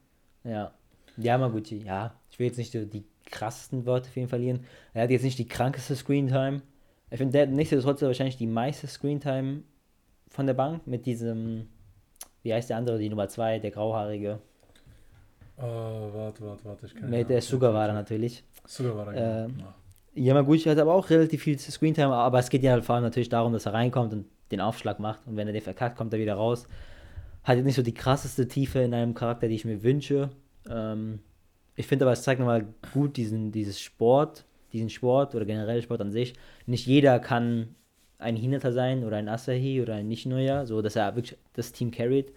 Ja. Yamaguchi, ja. Ich will jetzt nicht die krassesten Worte für ihn verlieren. Er hat jetzt nicht die krankeste Screentime. Ich finde, der hat nichtsdestotrotz wahrscheinlich die meiste Screentime von der Bank mit diesem, wie heißt der andere, die Nummer 2, der grauhaarige. Uh, warte, warte, warte, ich kann Mit der Sugawara natürlich. Sugawara, genau. Ähm, Yamaguchi hat aber auch relativ viel Screentime, aber es geht ja halt vor allem natürlich darum, dass er reinkommt und den Aufschlag macht und wenn er den verkackt, kommt er wieder raus. Hat jetzt nicht so die krasseste Tiefe in einem Charakter, die ich mir wünsche. Ähm, ich finde aber, es zeigt nochmal gut diesen, dieses Sport, diesen Sport oder generell Sport an sich. Nicht jeder kann ein Hinata sein oder ein Asahi oder ein Nishinoya, so dass er wirklich das Team carried.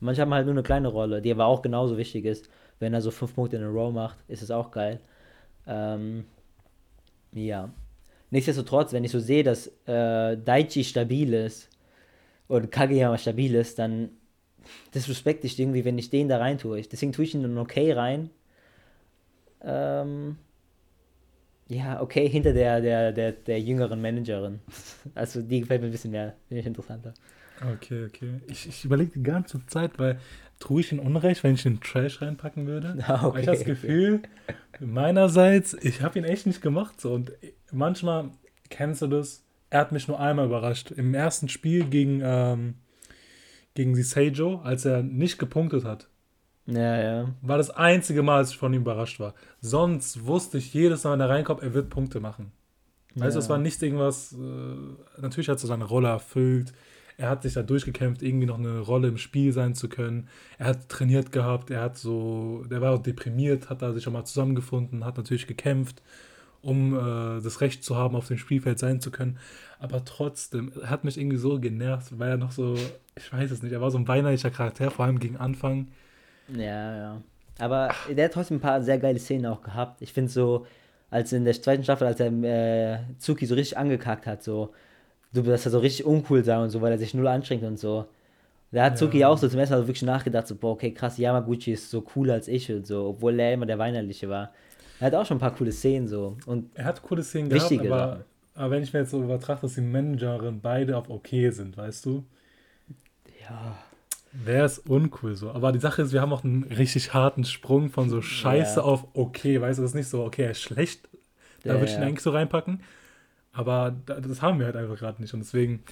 Manche haben halt nur eine kleine Rolle, die aber auch genauso wichtig ist. Wenn er so fünf Punkte in a row macht, ist es auch geil. Ähm, ja. Nichtsdestotrotz, wenn ich so sehe, dass äh, Daichi stabil ist und Kageyama stabil ist, dann disrespekte ich irgendwie, wenn ich den da rein tue. Deswegen tue ich ihn dann okay rein. Ähm, ja, okay, hinter der, der, der, der jüngeren Managerin. Also die gefällt mir ein bisschen mehr, finde ich interessanter. Okay, okay. Ich, ich überlege die ganze Zeit, weil tue ich ihn Unrecht, wenn ich den Trash reinpacken würde. Ah, okay, ich habe das Gefühl, meinerseits, ich habe ihn echt nicht gemacht. So. Und manchmal kennst du das, er hat mich nur einmal überrascht. Im ersten Spiel gegen, ähm, gegen die Seijo, als er nicht gepunktet hat. Ja, ja. War das einzige Mal, als ich von ihm überrascht war. Sonst wusste ich jedes Mal, wenn er reinkommt, er wird Punkte machen. Weißt du, es war nicht irgendwas. Äh, natürlich hat er seine Rolle erfüllt. Er hat sich da durchgekämpft, irgendwie noch eine Rolle im Spiel sein zu können. Er hat trainiert gehabt, er hat so, der war auch deprimiert, hat da sich auch mal zusammengefunden, hat natürlich gekämpft um äh, das Recht zu haben, auf dem Spielfeld sein zu können. Aber trotzdem, er hat mich irgendwie so genervt, weil er noch so, ich weiß es nicht, er war so ein weinerlicher Charakter, vor allem gegen Anfang. Ja, ja. Aber der hat trotzdem ein paar sehr geile Szenen auch gehabt. Ich finde so, als in der zweiten Staffel, als er äh, Zuki so richtig angekackt hat, so, du, dass er so richtig uncool sah und so, weil er sich null anstrengt und so. Da hat Zuki ja. auch so zum ersten Mal wirklich nachgedacht, so, boah, okay, krass, Yamaguchi ist so cooler als ich und so, obwohl er immer der Weinerliche war. Er hat auch schon ein paar coole Szenen so. Und er hat coole Szenen gehabt, aber, aber, wenn ich mir jetzt so übertrachte, dass die Managerin beide auf okay sind, weißt du? Ja. Wäre es uncool so. Aber die Sache ist, wir haben auch einen richtig harten Sprung von so Scheiße ja. auf okay, weißt du, das ist nicht so, okay, er ist schlecht, da ja, würde ich ihn eigentlich so reinpacken. Aber das haben wir halt einfach gerade nicht. Und deswegen,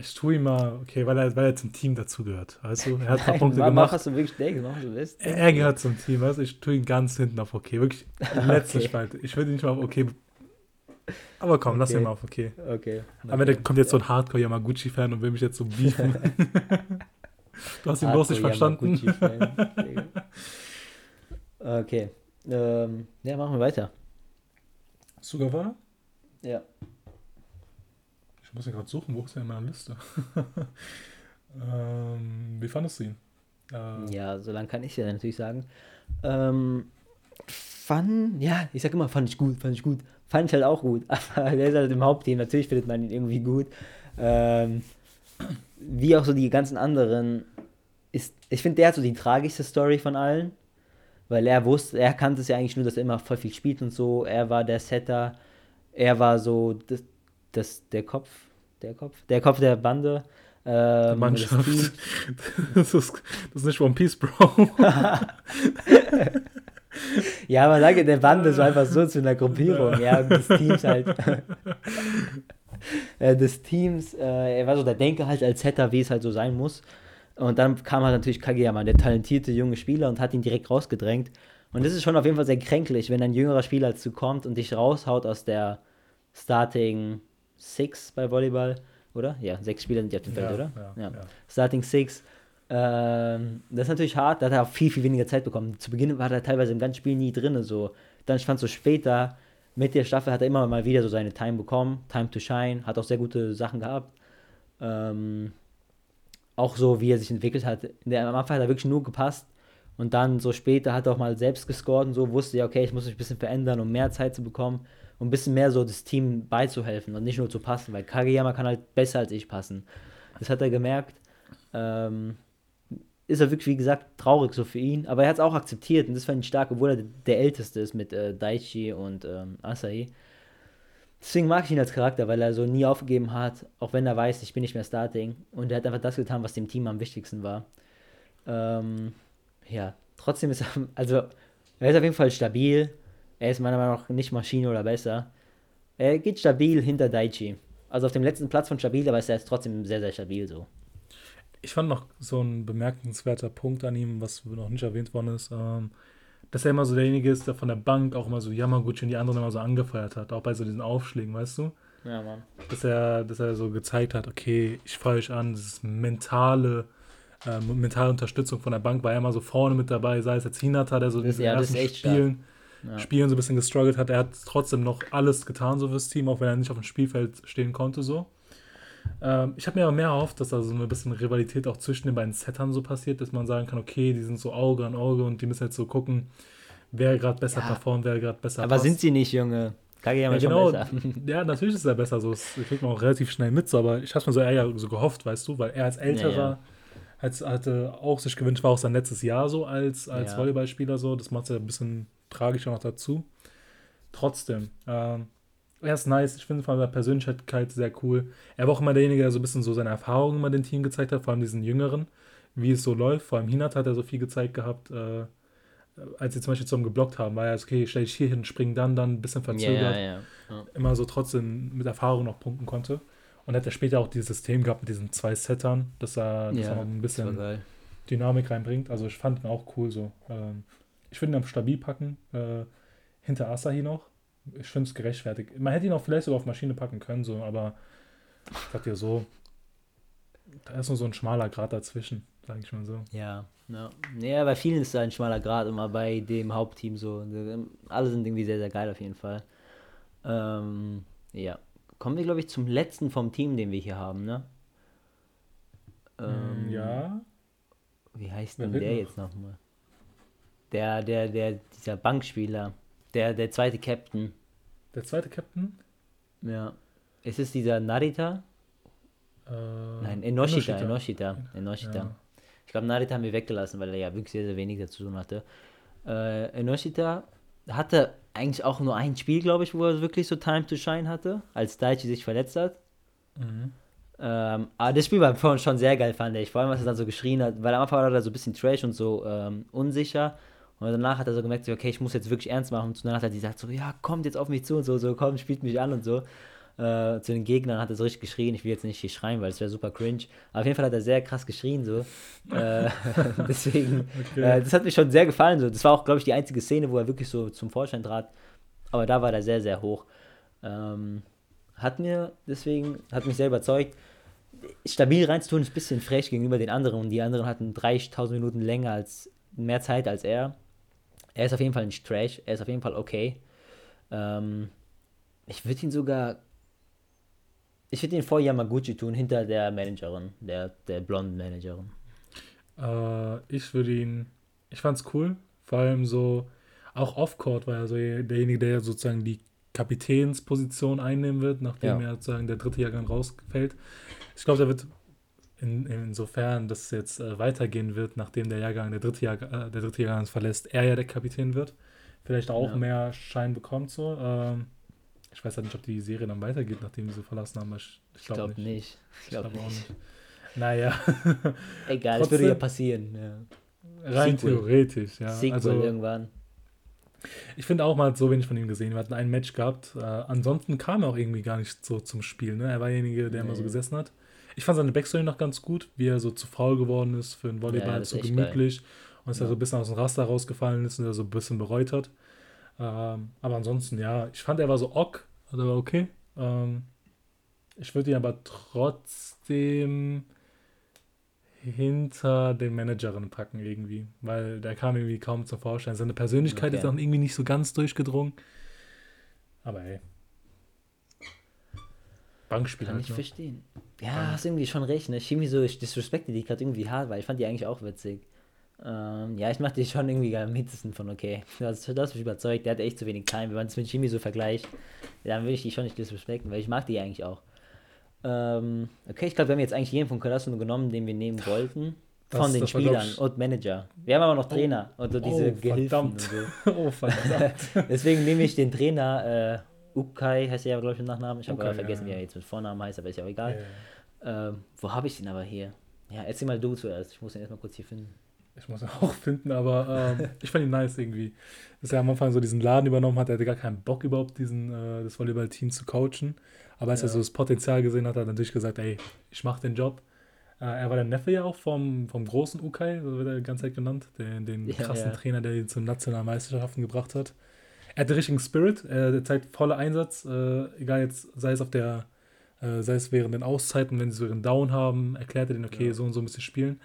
ich tue ihm mal, okay, weil er, weil er zum Team dazugehört. Weißt du, er hat ein paar Punkte gemacht. Mach, was du wirklich denkst, mach, du willst. Er gehört zum Team, weißt du, ich tue ihn ganz hinten auf okay. Wirklich, letzte okay. Spalte. Ich würde ihn nicht mal auf okay. Aber komm, okay. lass ihn mal auf okay. Okay. Aber da kommt jetzt so ein Hardcore Yamaguchi-Fan und will mich jetzt so beefen. du hast ihn bloß nicht verstanden. okay. Ähm, ja, machen wir weiter. Sogar war? Ja. Ich muss ja gerade suchen, wo ist er in meiner Liste? ähm, wie fandest du ihn? Äh, ja, so lange kann ich ja natürlich sagen. Ähm, fand, ja, ich sag immer, fand ich gut, fand ich gut. Fand ich halt auch gut. Aber der ist halt im Hauptteam, natürlich findet man ihn irgendwie gut. Ähm, wie auch so die ganzen anderen, ist, ich finde, der hat so die tragischste Story von allen. Weil er wusste, er kannte es ja eigentlich nur, dass er immer voll viel spielt und so. Er war der Setter. Er war so das, das, der Kopf, der Kopf, der Kopf der Bande. Ähm, Mannschaft. Das, ist, das ist nicht One Piece, Bro. ja, man sagt, der Bande ist einfach so zu einer Gruppierung, ja, und des Teams halt. Äh, des Teams, äh, er war so der Denker halt als Setter, wie es halt so sein muss. Und dann kam halt natürlich Kageyama, der talentierte junge Spieler, und hat ihn direkt rausgedrängt. Und das ist schon auf jeden Fall sehr kränklich, wenn ein jüngerer Spieler dazu kommt und dich raushaut aus der Starting Six bei Volleyball, oder? Ja, sechs Spieler sind ja auf dem Feld, ja, oder? Ja, ja. Starting Six. Ähm, das ist natürlich hart, da hat er auch viel, viel weniger Zeit bekommen. Zu Beginn war er teilweise im ganzen Spiel nie drin. So. Dann, fand so später, mit der Staffel hat er immer mal wieder so seine Time bekommen, Time to Shine, hat auch sehr gute Sachen gehabt. Ähm, auch so, wie er sich entwickelt hat. Der, am Anfang hat er wirklich nur gepasst. Und dann so später hat er auch mal selbst gescored und so, wusste ja, okay, ich muss mich ein bisschen verändern, um mehr Zeit zu bekommen um ein bisschen mehr so das Team beizuhelfen und nicht nur zu passen, weil Kageyama kann halt besser als ich passen. Das hat er gemerkt. Ähm, ist er wirklich, wie gesagt, traurig so für ihn, aber er hat es auch akzeptiert und das fand ich stark, obwohl er der Älteste ist mit äh, Daichi und ähm, Asahi. Deswegen mag ich ihn als Charakter, weil er so nie aufgegeben hat, auch wenn er weiß, ich bin nicht mehr Starting. Und er hat einfach das getan, was dem Team am wichtigsten war. Ähm, ja, trotzdem ist er, also, er ist auf jeden Fall stabil. Er ist meiner Meinung nach nicht Maschine oder besser. Er geht stabil hinter Daichi. Also auf dem letzten Platz von stabil, aber ist er jetzt trotzdem sehr, sehr stabil so. Ich fand noch so ein bemerkenswerter Punkt an ihm, was noch nicht erwähnt worden ist, ähm, dass er immer so derjenige ist, der von der Bank auch immer so Yamaguchi und die anderen immer so angefeuert hat, auch bei so diesen Aufschlägen, weißt du? Ja, Mann. Dass er, dass er so gezeigt hat, okay, ich feuere euch an, das ist mentale, äh, mentale Unterstützung von der Bank, war er immer so vorne mit dabei, sei es jetzt Hinata, der so in den ja, ersten Spielen stark ja. Spielen so ein bisschen gestruggelt hat. Er hat trotzdem noch alles getan, so fürs Team, auch wenn er nicht auf dem Spielfeld stehen konnte, so. Ähm, ich habe mir aber mehr erhofft, dass da so ein bisschen Rivalität auch zwischen den beiden Settern so passiert, dass man sagen kann, okay, die sind so Auge an Auge und die müssen jetzt so gucken, wer gerade besser ja. performt, wer gerade besser Aber passt. sind sie nicht, Junge? Kageyama ja, genau. Ja, natürlich ist er besser, so das kriegt man auch relativ schnell mit, so, aber ich habe mir so eher so gehofft, weißt du, weil er als älterer ja, ja. Hat, hatte auch sich gewünscht, war auch sein letztes Jahr so als, als Volleyballspieler so, das macht es ja ein bisschen tragischer noch dazu. Trotzdem, ähm, er ist nice. Ich finde von der Persönlichkeit sehr cool. Er war auch immer derjenige, der so ein bisschen so seine Erfahrungen mit dem Team gezeigt hat, vor allem diesen Jüngeren, wie es so läuft. Vor allem Hinat hat er so viel gezeigt gehabt, äh, als sie zum Beispiel zusammen geblockt haben. War er, okay, stell dich hier hin, spring dann, dann, ein bisschen verzögert. Yeah, yeah, yeah. Immer so trotzdem mit Erfahrung noch punkten konnte. Und hat er später auch dieses System gehabt mit diesen zwei Settern, dass er, dass er ein bisschen Dynamik reinbringt. Also ich fand ihn auch cool so. Ähm, ich würde ihn am stabil packen. Äh, hinter Asahi noch. Ich finde es gerechtfertigt. Man hätte ihn auch vielleicht sogar auf Maschine packen können, so, aber ich sag dir so, da ist nur so ein schmaler Grad dazwischen. sag ich mal so. Ja, ja. Ja, bei vielen ist da ein schmaler Grad immer bei dem Hauptteam so. Alle sind irgendwie sehr, sehr geil auf jeden Fall. Ähm, ja. Kommen wir, glaube ich, zum letzten vom Team, den wir hier haben, ne? Ähm, ja. Wie heißt denn der noch? jetzt nochmal? Der, der, der, dieser Bankspieler. Der, der zweite Captain. Der zweite Captain? Ja. Ist es dieser Narita? Äh, Nein, Enoshita, Enoshita, Enoshita. Ja. Ich glaube, Narita haben wir weggelassen, weil er ja wirklich sehr, sehr wenig dazu tun hatte. Äh, Enoshita hatte eigentlich auch nur ein Spiel, glaube ich, wo er wirklich so Time to Shine hatte, als Daichi sich verletzt hat. Mhm. Ähm, aber das Spiel war schon sehr geil, fand ich. Vor allem, was er dann so geschrien hat, weil am Anfang war er so ein bisschen trash und so ähm, unsicher. Und danach hat er so gemerkt, so, okay, ich muss jetzt wirklich ernst machen. Und danach hat er gesagt, so, ja, kommt jetzt auf mich zu und so, so, komm, spielt mich an und so. Äh, zu den Gegnern hat er so richtig geschrien. Ich will jetzt nicht hier schreien, weil es wäre super cringe. Aber auf jeden Fall hat er sehr krass geschrien, so. äh, deswegen, okay. äh, das hat mir schon sehr gefallen. So. Das war auch, glaube ich, die einzige Szene, wo er wirklich so zum Vorschein trat. Aber da war er sehr, sehr hoch. Ähm, hat mir deswegen, hat mich sehr überzeugt. Stabil reinzutun ist ein bisschen frech gegenüber den anderen und die anderen hatten 30.000 Minuten länger als, mehr Zeit als er. Er ist auf jeden Fall nicht trash, er ist auf jeden Fall okay. Ähm, ich würde ihn sogar ich würde ihn vor Yamaguchi tun, hinter der Managerin, der, der blonden Managerin. Äh, ich würde ihn, ich fand's cool, vor allem so, auch Off-Court war er so derjenige, der sozusagen die Kapitänsposition einnehmen wird, nachdem ja. er sozusagen der dritte Jahrgang rausfällt. Ich glaube, der wird in, insofern, dass es jetzt äh, weitergehen wird, nachdem der Jahrgang, der dritte, Jahr, äh, der dritte Jahrgang verlässt, er ja der Kapitän wird. Vielleicht auch ja. mehr Schein bekommt so. Ähm, ich weiß halt nicht, ob die Serie dann weitergeht, nachdem sie verlassen haben. Ich, ich glaube glaub nicht. nicht. Ich glaube glaub auch nicht. Naja. Egal, das würde ja passieren. Ja. Rein Sequel. theoretisch, ja. Sequel also, irgendwann. Ich finde auch, man hat so wenig von ihm gesehen. Wir hatten ein Match gehabt. Äh, ansonsten kam er auch irgendwie gar nicht so zum Spiel. Ne? Er war derjenige, der nee. immer so gesessen hat. Ich fand seine Backstory noch ganz gut, wie er so zu faul geworden ist für den Volleyball, ja, so gemütlich. Geil. Und dass ja. er so ein bisschen aus dem Raster rausgefallen ist und er so ein bisschen bereut hat. Ähm, aber ansonsten, ja, ich fand, er war so ok, also war okay. Ähm, ich würde ihn aber trotzdem hinter den Managerin packen irgendwie, weil der kam irgendwie kaum zum Vorschein. Seine Persönlichkeit okay. ist auch irgendwie nicht so ganz durchgedrungen. Aber hey. Bankspiel Kann halt, ich ne? verstehen. Ja, Bank. hast irgendwie schon recht. Ne? Irgendwie so, ich disrespekte die gerade irgendwie hart, weil ich fand die eigentlich auch witzig. Ähm, ja, ich mache die schon irgendwie am hintesten von okay. Das, das mich überzeugt. Der hat echt zu wenig Time. Wenn man es mit Jimmy so vergleicht, dann will ich die schon nicht disrespekten, weil ich mag die eigentlich auch. Ähm, okay, ich glaube, wir haben jetzt eigentlich jeden von Karasuno genommen, den wir nehmen wollten. Das, von den Spielern und Manager. Wir haben aber noch oh. Trainer oh, und so diese oh, Gehilfen. Und so. oh, verdammt. Deswegen nehme ich den Trainer, äh, Ukai heißt er ja, glaube ich, im Nachnamen. Ich habe aber vergessen, ja, wie er jetzt mit Vornamen heißt, aber ist ja auch egal. Ja, ähm, wo habe ich den aber hier? Ja, erzähl mal du zuerst. Ich muss den erstmal kurz hier finden. Ich muss ihn auch finden, aber ähm, ich fand ihn nice irgendwie. Dass er am Anfang so diesen Laden übernommen hat, er hatte gar keinen Bock überhaupt, diesen, äh, das Volleyball-Team zu coachen. Aber als ja. er so das Potenzial gesehen hat, hat er natürlich gesagt, ey, ich mach den Job. Äh, er war der Neffe ja auch vom, vom großen Ukai, so wird er die ganze Zeit genannt, den, den ja, krassen ja. Trainer, der ihn zu nationalen Meisterschaften gebracht hat. Er hat den richtigen Spirit, er zeigt voller Einsatz, äh, egal jetzt, sei es auf der, äh, sei es während den Auszeiten, wenn sie so ihren Down haben, erklärt er den, okay, so und so ein bisschen spielen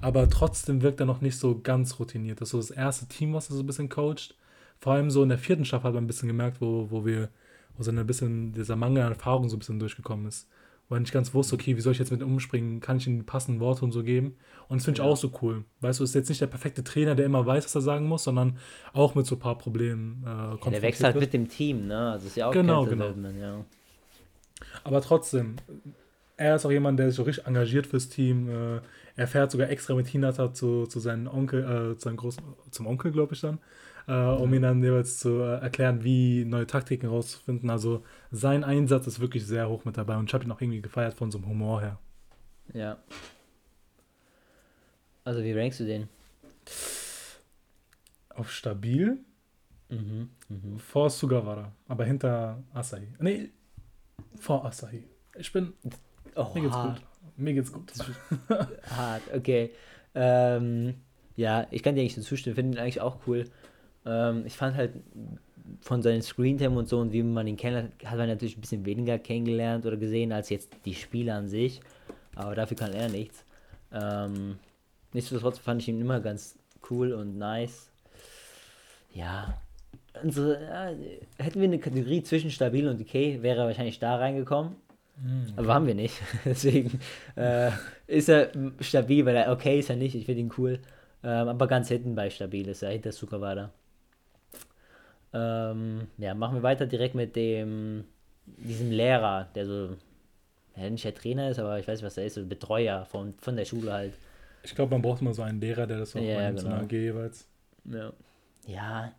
aber trotzdem wirkt er noch nicht so ganz routiniert. Das ist so das erste Team, was er so ein bisschen coacht. Vor allem so in der vierten Staffel hat man ein bisschen gemerkt, wo, wo wir, wo so ein bisschen dieser Mangel an Erfahrung so ein bisschen durchgekommen ist. Wo er nicht ganz wusste, okay, wie soll ich jetzt mit ihm umspringen? Kann ich ihm die passenden Worte und so geben? Und das finde ich ja. auch so cool. Weißt du, ist jetzt nicht der perfekte Trainer, der immer weiß, was er sagen muss, sondern auch mit so ein paar Problemen äh, ja, Der wächst halt mit dem Team, ne? Also ist ja auch genau, genau. ja. Aber trotzdem, er ist auch jemand, der sich so richtig engagiert fürs Team. Äh, er fährt sogar extra mit Hinata zu, zu seinem Onkel, äh, zu seinem großen, zum Onkel, glaube ich dann, äh, um ihn dann jeweils zu äh, erklären, wie neue Taktiken rauszufinden. Also sein Einsatz ist wirklich sehr hoch mit dabei und ich habe ihn auch irgendwie gefeiert von so einem Humor her. Ja. Also wie rankst du den? Auf stabil. Mhm, mh. Vor Sugawara, aber hinter Asahi. Nee, vor Asahi. Ich bin. Oh, mir geht's gut. Mir geht's gut. Hart, okay. Ähm, ja, ich kann dir eigentlich so zustimmen, finde ihn eigentlich auch cool. Ähm, ich fand halt von seinen Screentime und so und wie man ihn kennt, hat man natürlich ein bisschen weniger kennengelernt oder gesehen als jetzt die Spieler an sich. Aber dafür kann er nichts. Ähm, Nichtsdestotrotz fand ich ihn immer ganz cool und nice. Ja, unsere, ja, hätten wir eine Kategorie zwischen stabil und okay, wäre er wahrscheinlich da reingekommen. Mhm. Aber haben wir nicht. Deswegen äh, ist er stabil, weil er okay ist er nicht. Ich finde ihn cool. Ähm, aber ganz hinten bei stabil ist er, hinter Sukawada. Ähm, ja, machen wir weiter direkt mit dem, diesem Lehrer, der so, ja, nicht der Trainer ist, aber ich weiß, was er ist, so Betreuer von, von der Schule halt. Ich glaube, man braucht mal so einen Lehrer, der das auch ja, genau. AG jeweils. Ja. ja,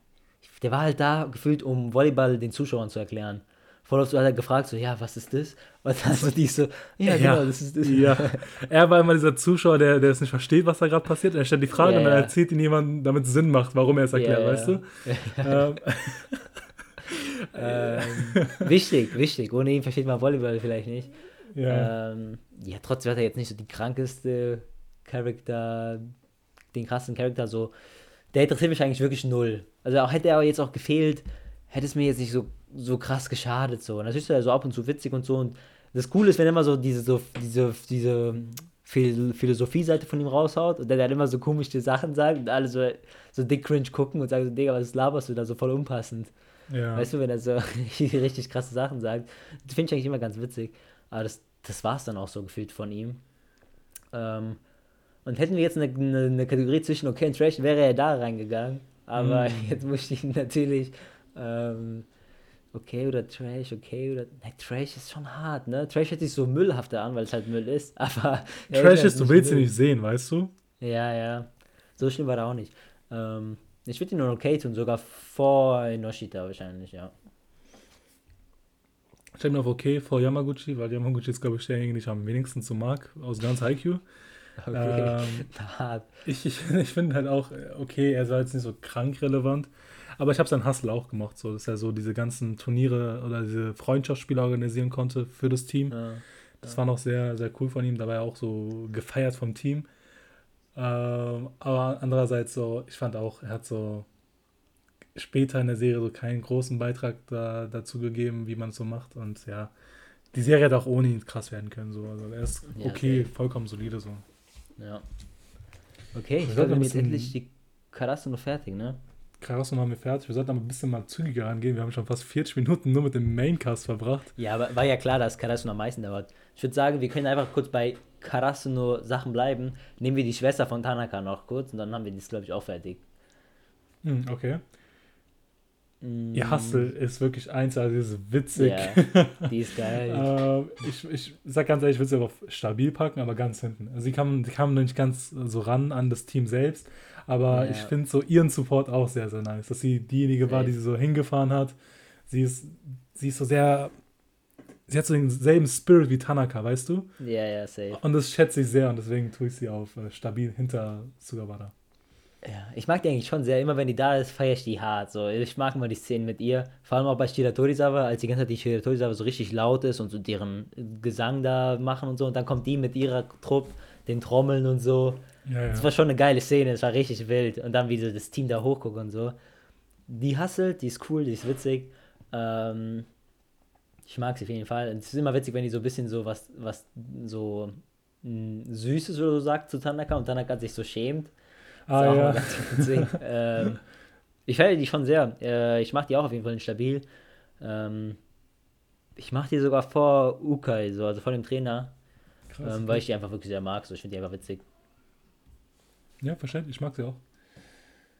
der war halt da gefühlt, um Volleyball den Zuschauern zu erklären. Voll oft hat er gefragt, so, ja, was ist das? Und dann so die so, ja, genau, ja, das ist das. Ja. Er war immer dieser Zuschauer, der, der es nicht versteht, was da gerade passiert. Er stellt die Frage ja, und dann erzählt ihn jemand, damit es Sinn macht, warum er es erklärt, weißt du? ähm. ähm, wichtig, wichtig. Ohne ihn versteht man Volleyball vielleicht nicht. Ja. Ähm, ja, trotzdem hat er jetzt nicht so die krankeste Charakter, den krassen Charakter so. Der interessiert mich eigentlich wirklich null. Also auch hätte er jetzt auch gefehlt, hätte es mir jetzt nicht so, so krass geschadet. So. Natürlich ist er so ab und zu witzig und so. Und das Coole ist, wenn er immer so diese, so, diese, diese Philosophie-Seite von ihm raushaut und der dann immer so komische Sachen sagt und alle so, so dick cringe gucken und sagen so, Digga, was laberst du da so voll unpassend. Ja. Weißt du, wenn er so richtig krasse Sachen sagt. Das finde ich eigentlich immer ganz witzig. Aber das, das war es dann auch so gefühlt von ihm. Ähm, und hätten wir jetzt eine, eine, eine, Kategorie zwischen okay und Trash, wäre er da reingegangen. Aber mm. jetzt muss ich natürlich ähm, okay oder Trash, okay oder. Ne, Trash ist schon hart, ne? Trash hört sich so müllhafter an, weil es halt Müll ist. Aber. Trash ist, du willst ihn nicht sehen, weißt du? Ja, ja. So schlimm war er auch nicht. Ähm, ich würde ihn nur okay tun, sogar vor Inoshita wahrscheinlich, ja. Ich habe ihn auf okay vor Yamaguchi, weil Yamaguchi ist, glaube ich, derjenige, den ich am wenigsten so mag, aus ganz Haikyuu. Okay. Ähm, ich ich, ich finde halt auch, okay, er ist jetzt nicht so krank relevant, aber ich habe seinen Hustle auch gemacht, so, dass er so diese ganzen Turniere oder diese Freundschaftsspiele organisieren konnte für das Team. Ja, das ja. war noch sehr, sehr cool von ihm. Da war er auch so gefeiert vom Team. Ähm, aber andererseits so, ich fand auch, er hat so später in der Serie so keinen großen Beitrag da, dazu gegeben, wie man es so macht. Und ja, die Serie hätte auch ohne ihn krass werden können. So. Also er ist okay, ja, vollkommen solide so. Ja. Okay, ich glaube, jetzt endlich die Karasse noch fertig, ne? Karasso haben wir fertig. Wir sollten aber ein bisschen mal zügiger angehen. Wir haben schon fast 40 Minuten nur mit dem Maincast verbracht. Ja, aber war ja klar, dass Karasso am meisten dauert. Ich würde sagen, wir können einfach kurz bei Karasso nur Sachen bleiben. Nehmen wir die Schwester von Tanaka noch kurz und dann haben wir das, glaube ich, auch fertig. Hm, okay. Mm. Ihr Hustle ist wirklich eins, also ist witzig. Ja, die ist geil. äh, ich, ich sag ganz ehrlich, ich würde sie aber stabil packen, aber ganz hinten. Also sie kam, sie kam nicht ganz so ran an das Team selbst, aber ja. ich finde so ihren Support auch sehr, sehr nice, dass sie diejenige war, die sie so hingefahren hat. Sie ist, sie ist so sehr, sie hat so denselben Spirit wie Tanaka, weißt du? Ja, ja, safe. Und das schätze ich sehr und deswegen tue ich sie auf äh, stabil hinter Sugawara. Ja, ich mag die eigentlich schon sehr. Immer wenn die da ist, feiere ich die hart. So. Ich mag immer die Szenen mit ihr. Vor allem auch bei Shiratorizawa, als die ganze Zeit die Shiratorizawa so richtig laut ist und so deren Gesang da machen und so. Und dann kommt die mit ihrer Truppe, den Trommeln und so. Ja, ja. Das war schon eine geile Szene, das war richtig wild. Und dann, wie so das Team da hochguckt und so. Die hustelt, die ist cool, die ist witzig. Ähm, ich mag sie auf jeden Fall. Es ist immer witzig, wenn die so ein bisschen so was, was so hm, Süßes oder so sagt zu Tanaka und Tanaka sich so schämt. Ah, ja. ähm, ich feiere die schon sehr. Äh, ich mache die auch auf jeden Fall stabil. Ähm, ich mache die sogar vor Ukai, so, also vor dem Trainer. Krass, ähm, weil ich die einfach wirklich sehr mag. So. Ich finde die einfach witzig. Ja, verständlich. Ich mag sie auch.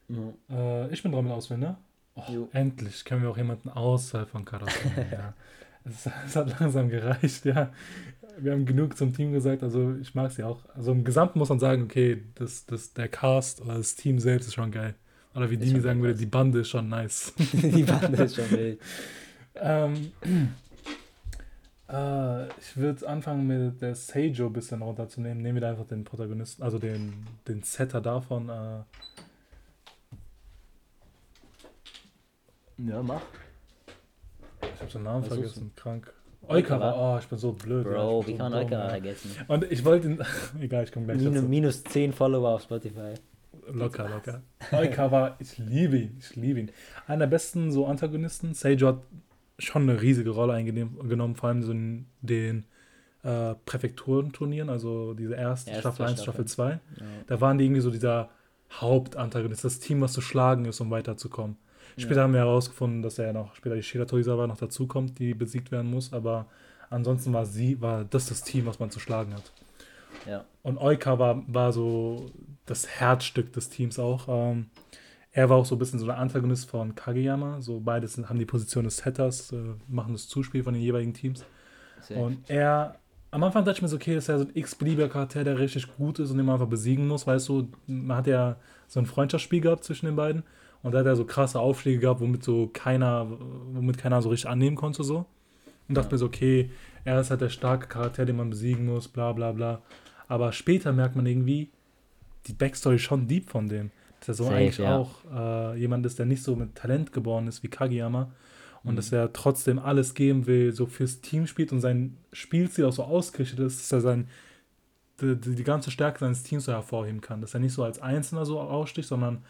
Mhm. Äh, ich bin dran mit Auswähler. Oh, endlich können wir auch jemanden außerhalb von Karate. ja. Es, es, hat langsam gereicht, ja. Wir haben genug zum Team gesagt, also ich mag sie auch. Also im Gesamten muss man sagen, okay, das, das, der Cast oder das Team selbst ist schon geil. Oder wie Dimi sagen würde, die Bande ist schon nice. die Bande ist schon wild. ähm, äh, ich würde anfangen mit der Seijo ein bisschen runterzunehmen. Nehmen wir da einfach den Protagonisten, also den, den Setter davon. Äh. Ja, mach. Ich habe seinen Namen Was vergessen, krank. Oikawa, oh, ich bin so blöd. Bro, wie kann man Oikawa vergessen? Und ich wollte ihn, egal, ich komme gleich minus, dazu. Minus 10 Follower auf Spotify. Locker, locker. Oikawa, ich liebe ihn, ich liebe ihn. Einer der besten so Antagonisten. Seijo hat schon eine riesige Rolle eingenommen, vor allem so den äh, Präfekturenturnieren, also diese erste, erste Staffel 1, Staffel 2. Ja. Da waren die irgendwie so dieser Hauptantagonist, das Team, was zu schlagen ist, um weiterzukommen. Später ja. haben wir herausgefunden, dass er noch später die Shira Torizawa noch dazukommt, die besiegt werden muss, aber ansonsten war sie, war das das Team, was man zu schlagen hat. Ja. Und Oika war, war so das Herzstück des Teams auch. Ähm, er war auch so ein bisschen so der Antagonist von Kageyama. So beides haben die Position des Setters, äh, machen das Zuspiel von den jeweiligen Teams. Sehr. Und er, am Anfang dachte ich mir so, okay, das ist ja so ein x-beliebiger Charakter, der richtig gut ist und den man einfach besiegen muss. Weißt du, man hat ja so ein Freundschaftsspiel gehabt zwischen den beiden. Und da hat er so krasse Aufschläge gehabt, womit so keiner, womit keiner so richtig annehmen konnte, so. Und dachte ja. mir so, okay, er ist halt der starke Charakter, den man besiegen muss, bla bla bla. Aber später merkt man irgendwie die Backstory schon deep von dem. Dass er so Safe, eigentlich ja. auch äh, jemand ist, der nicht so mit Talent geboren ist wie Kageyama. Und mhm. dass er trotzdem alles geben will, so fürs Team spielt und sein Spielstil auch so ausgerichtet ist, dass er sein, die, die ganze Stärke seines Teams so hervorheben kann. Dass er nicht so als Einzelner so aussticht, sondern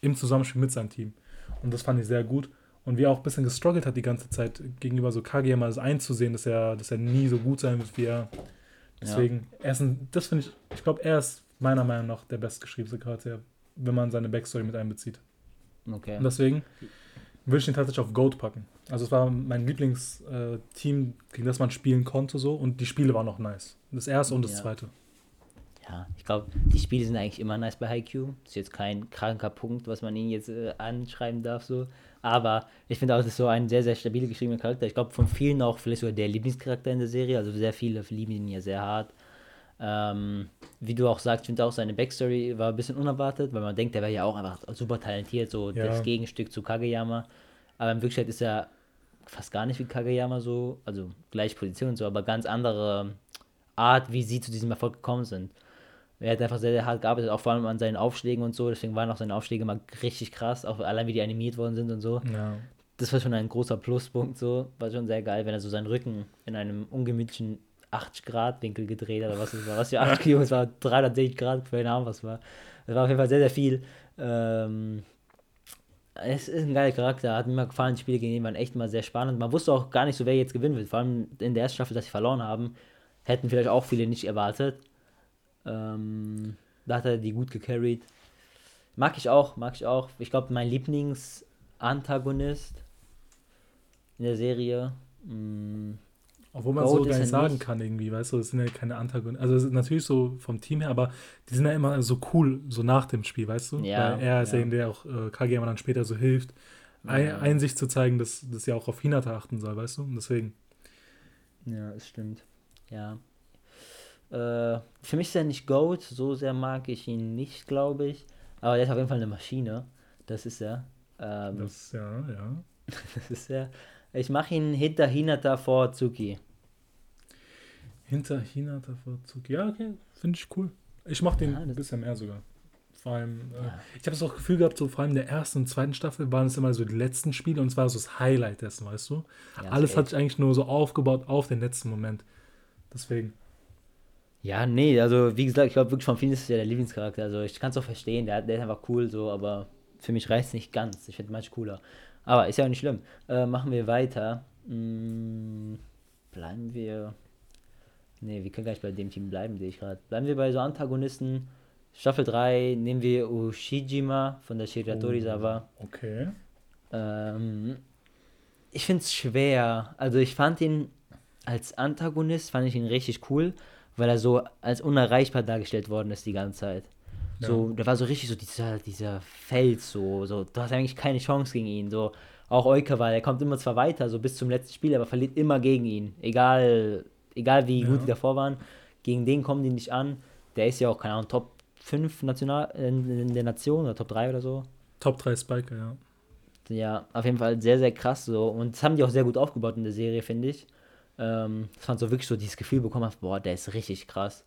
im Zusammenspiel mit seinem Team. Und das fand ich sehr gut. Und wie er auch ein bisschen gestruggelt hat die ganze Zeit gegenüber so Kageyama, das einzusehen, dass er, dass er nie so gut sein wird wie er. Deswegen, ja. er ist ein, das finde ich, ich glaube, er ist meiner Meinung nach der bestgeschriebene Charakter, wenn man seine Backstory mit einbezieht. Okay. Und deswegen würde ich ihn tatsächlich auf Goat packen. Also es war mein Lieblingsteam, gegen das man spielen konnte so und die Spiele waren auch nice. Das erste und das ja. zweite ja, ich glaube, die Spiele sind eigentlich immer nice bei Haikyuu. Das ist jetzt kein kranker Punkt, was man ihnen jetzt äh, anschreiben darf, so. Aber ich finde auch, das ist so ein sehr, sehr stabil geschriebener Charakter. Ich glaube, von vielen auch vielleicht sogar der Lieblingscharakter in der Serie. Also sehr viele lieben ihn ja sehr hart. Ähm, wie du auch sagst, ich finde auch seine Backstory war ein bisschen unerwartet, weil man denkt, der wäre ja auch einfach super talentiert, so ja. das Gegenstück zu Kageyama. Aber in Wirklichkeit ist er fast gar nicht wie Kageyama so, also gleiche Position und so, aber ganz andere Art, wie sie zu diesem Erfolg gekommen sind er hat einfach sehr, sehr hart gearbeitet, auch vor allem an seinen Aufschlägen und so. Deswegen waren auch seine Aufschläge mal richtig krass, auch allein wie die animiert worden sind und so. Ja. Das war schon ein großer Pluspunkt, so. War schon sehr geil, wenn er so seinen Rücken in einem ungemütlichen 80-Grad-Winkel gedreht hat, oder was es war. Was für 8 Kilo, es war 360 Grad, keine Ahnung, was war. Das war auf jeden Fall sehr, sehr viel. Ähm, es ist ein geiler Charakter, hat mir gefallen, die Spiele gegen ihn waren echt mal sehr spannend. Man wusste auch gar nicht so, wer jetzt gewinnen wird. Vor allem in der ersten Staffel, dass sie verloren haben, hätten vielleicht auch viele nicht erwartet. Ähm, da hat er die gut gecarried. Mag ich auch, mag ich auch. Ich glaube, mein Lieblingsantagonist in der Serie. Mh, mm, obwohl man Gold so gar nicht sagen nicht. kann, irgendwie, weißt du, es sind ja keine Antagonisten. Also natürlich so vom Team her, aber die sind ja immer so cool, so nach dem Spiel, weißt du? Ja, Weil er ist ja, ja der auch äh, Kageyama dann später so hilft, ja. Einsicht zu zeigen, dass das ja auch auf Hinata achten soll, weißt du? Und deswegen. Ja, es stimmt. Ja. Äh, für mich ist er nicht Goat, so sehr mag ich ihn nicht, glaube ich. Aber der ist auf jeden Fall eine Maschine. Das ist er. Ähm, das, ja, ja. das ist er. Ich mache ihn hinter Hinata vor Tsuki. Hinter Hinata vor Tsuki. Ja, okay, finde ich cool. Ich mache den ja, ein bisschen mehr sogar. Vor allem, äh, ja. ich habe das auch Gefühl gehabt, so vor allem in der ersten und zweiten Staffel waren es immer so die letzten Spiele und es war so das Highlight dessen, weißt du? Ja, Alles hat sich eigentlich nur so aufgebaut auf den letzten Moment. Deswegen. Ja, nee, also wie gesagt, ich glaube wirklich von vielen ist es ja der Lieblingscharakter. Also ich kann es auch verstehen, der, der ist einfach cool so, aber für mich reicht es nicht ganz. Ich finde manch cooler. Aber ist ja auch nicht schlimm. Äh, machen wir weiter. Hm, bleiben wir. Nee, wir können gar nicht bei dem Team bleiben, sehe ich gerade. Bleiben wir bei so Antagonisten. Staffel 3 nehmen wir Ushijima von der Shiratori-Sawa. Oh, okay. Ähm, ich finde es schwer. Also ich fand ihn als Antagonist, fand ich ihn richtig cool weil er so als unerreichbar dargestellt worden ist die ganze Zeit. Ja. So, da war so richtig so dieser, dieser Fels, so, so, du hast eigentlich keine Chance gegen ihn. So, auch Eukawa, der kommt immer zwar weiter, so bis zum letzten Spiel, aber verliert immer gegen ihn. Egal, egal wie ja. gut die davor waren, gegen den kommen die nicht an. Der ist ja auch, keine Ahnung, Top 5 National, in, in der Nation oder Top 3 oder so. Top 3 Spiker, ja. Ja, auf jeden Fall sehr, sehr krass so. Und das haben die auch sehr gut aufgebaut in der Serie, finde ich. Ähm, dass man so wirklich so dieses Gefühl bekommen hat, boah, der ist richtig krass.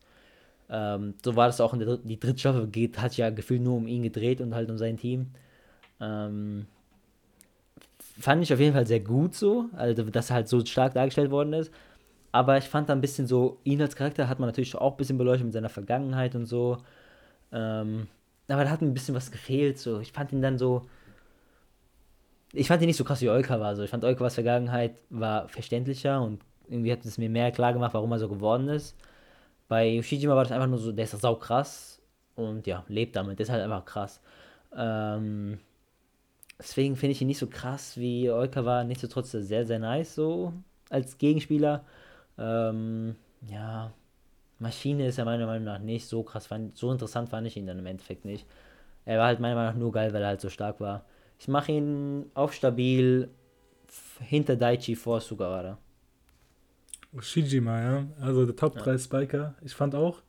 Ähm, so war das auch in der Dritt, die dritte Staffel, geht, hat ja gefühlt nur um ihn gedreht und halt um sein Team. Ähm, fand ich auf jeden Fall sehr gut so, also dass er halt so stark dargestellt worden ist. Aber ich fand da ein bisschen so, ihn als Charakter hat man natürlich auch ein bisschen beleuchtet mit seiner Vergangenheit und so. Ähm, aber da hat ein bisschen was gefehlt. So. Ich fand ihn dann so. Ich fand ihn nicht so krass wie Euka war. So. Ich fand Eukawas Vergangenheit war verständlicher und irgendwie hat es mir mehr klar gemacht, warum er so geworden ist. Bei Yoshijima war das einfach nur so, der ist sau krass und ja, lebt damit, der ist halt einfach krass. Ähm, deswegen finde ich ihn nicht so krass wie Oikawa, nichtsdestotrotz sehr, sehr nice so als Gegenspieler. Ähm, ja, Maschine ist ja meiner Meinung nach nicht so krass, so interessant fand ich ihn dann im Endeffekt nicht. Er war halt meiner Meinung nach nur geil, weil er halt so stark war. Ich mache ihn auf stabil hinter Daichi vor Sugawara. Shijima, ja. Also der Top 3 ja. Spiker. Ich fand auch,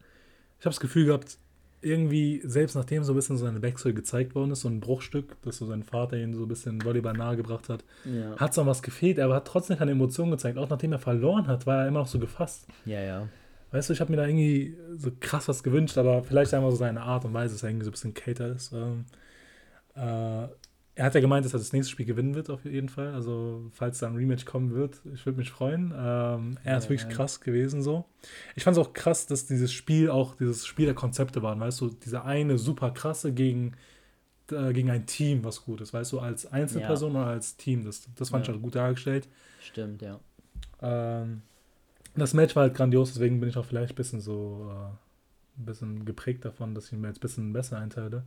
ich habe das Gefühl gehabt, irgendwie, selbst nachdem so ein bisschen seine Wechsel gezeigt worden ist, so ein Bruchstück, dass so sein Vater ihn so ein bisschen Volleyball nahegebracht hat, ja. hat es noch was gefehlt, aber hat trotzdem keine Emotionen gezeigt. Auch nachdem er verloren hat, war er immer noch so gefasst. Ja, ja. Weißt du, ich habe mir da irgendwie so krass was gewünscht, aber vielleicht einfach so seine Art und Weise, dass er irgendwie so ein bisschen Cater ist. Ähm, äh, er hat ja gemeint, dass er das nächste Spiel gewinnen wird, auf jeden Fall. Also, falls da ein Rematch kommen wird, ich würde mich freuen. Ähm, er ja, ist wirklich ja. krass gewesen so. Ich fand es auch krass, dass dieses Spiel auch dieses Spiel der Konzepte waren, weißt du, diese eine super krasse gegen, äh, gegen ein Team, was gut ist, weißt du, als Einzelperson ja. oder als Team. Das, das fand ich halt gut dargestellt. Stimmt, ja. Ähm, das Match war halt grandios, deswegen bin ich auch vielleicht ein bisschen so äh, ein bisschen geprägt davon, dass ich mir jetzt ein bisschen besser einteile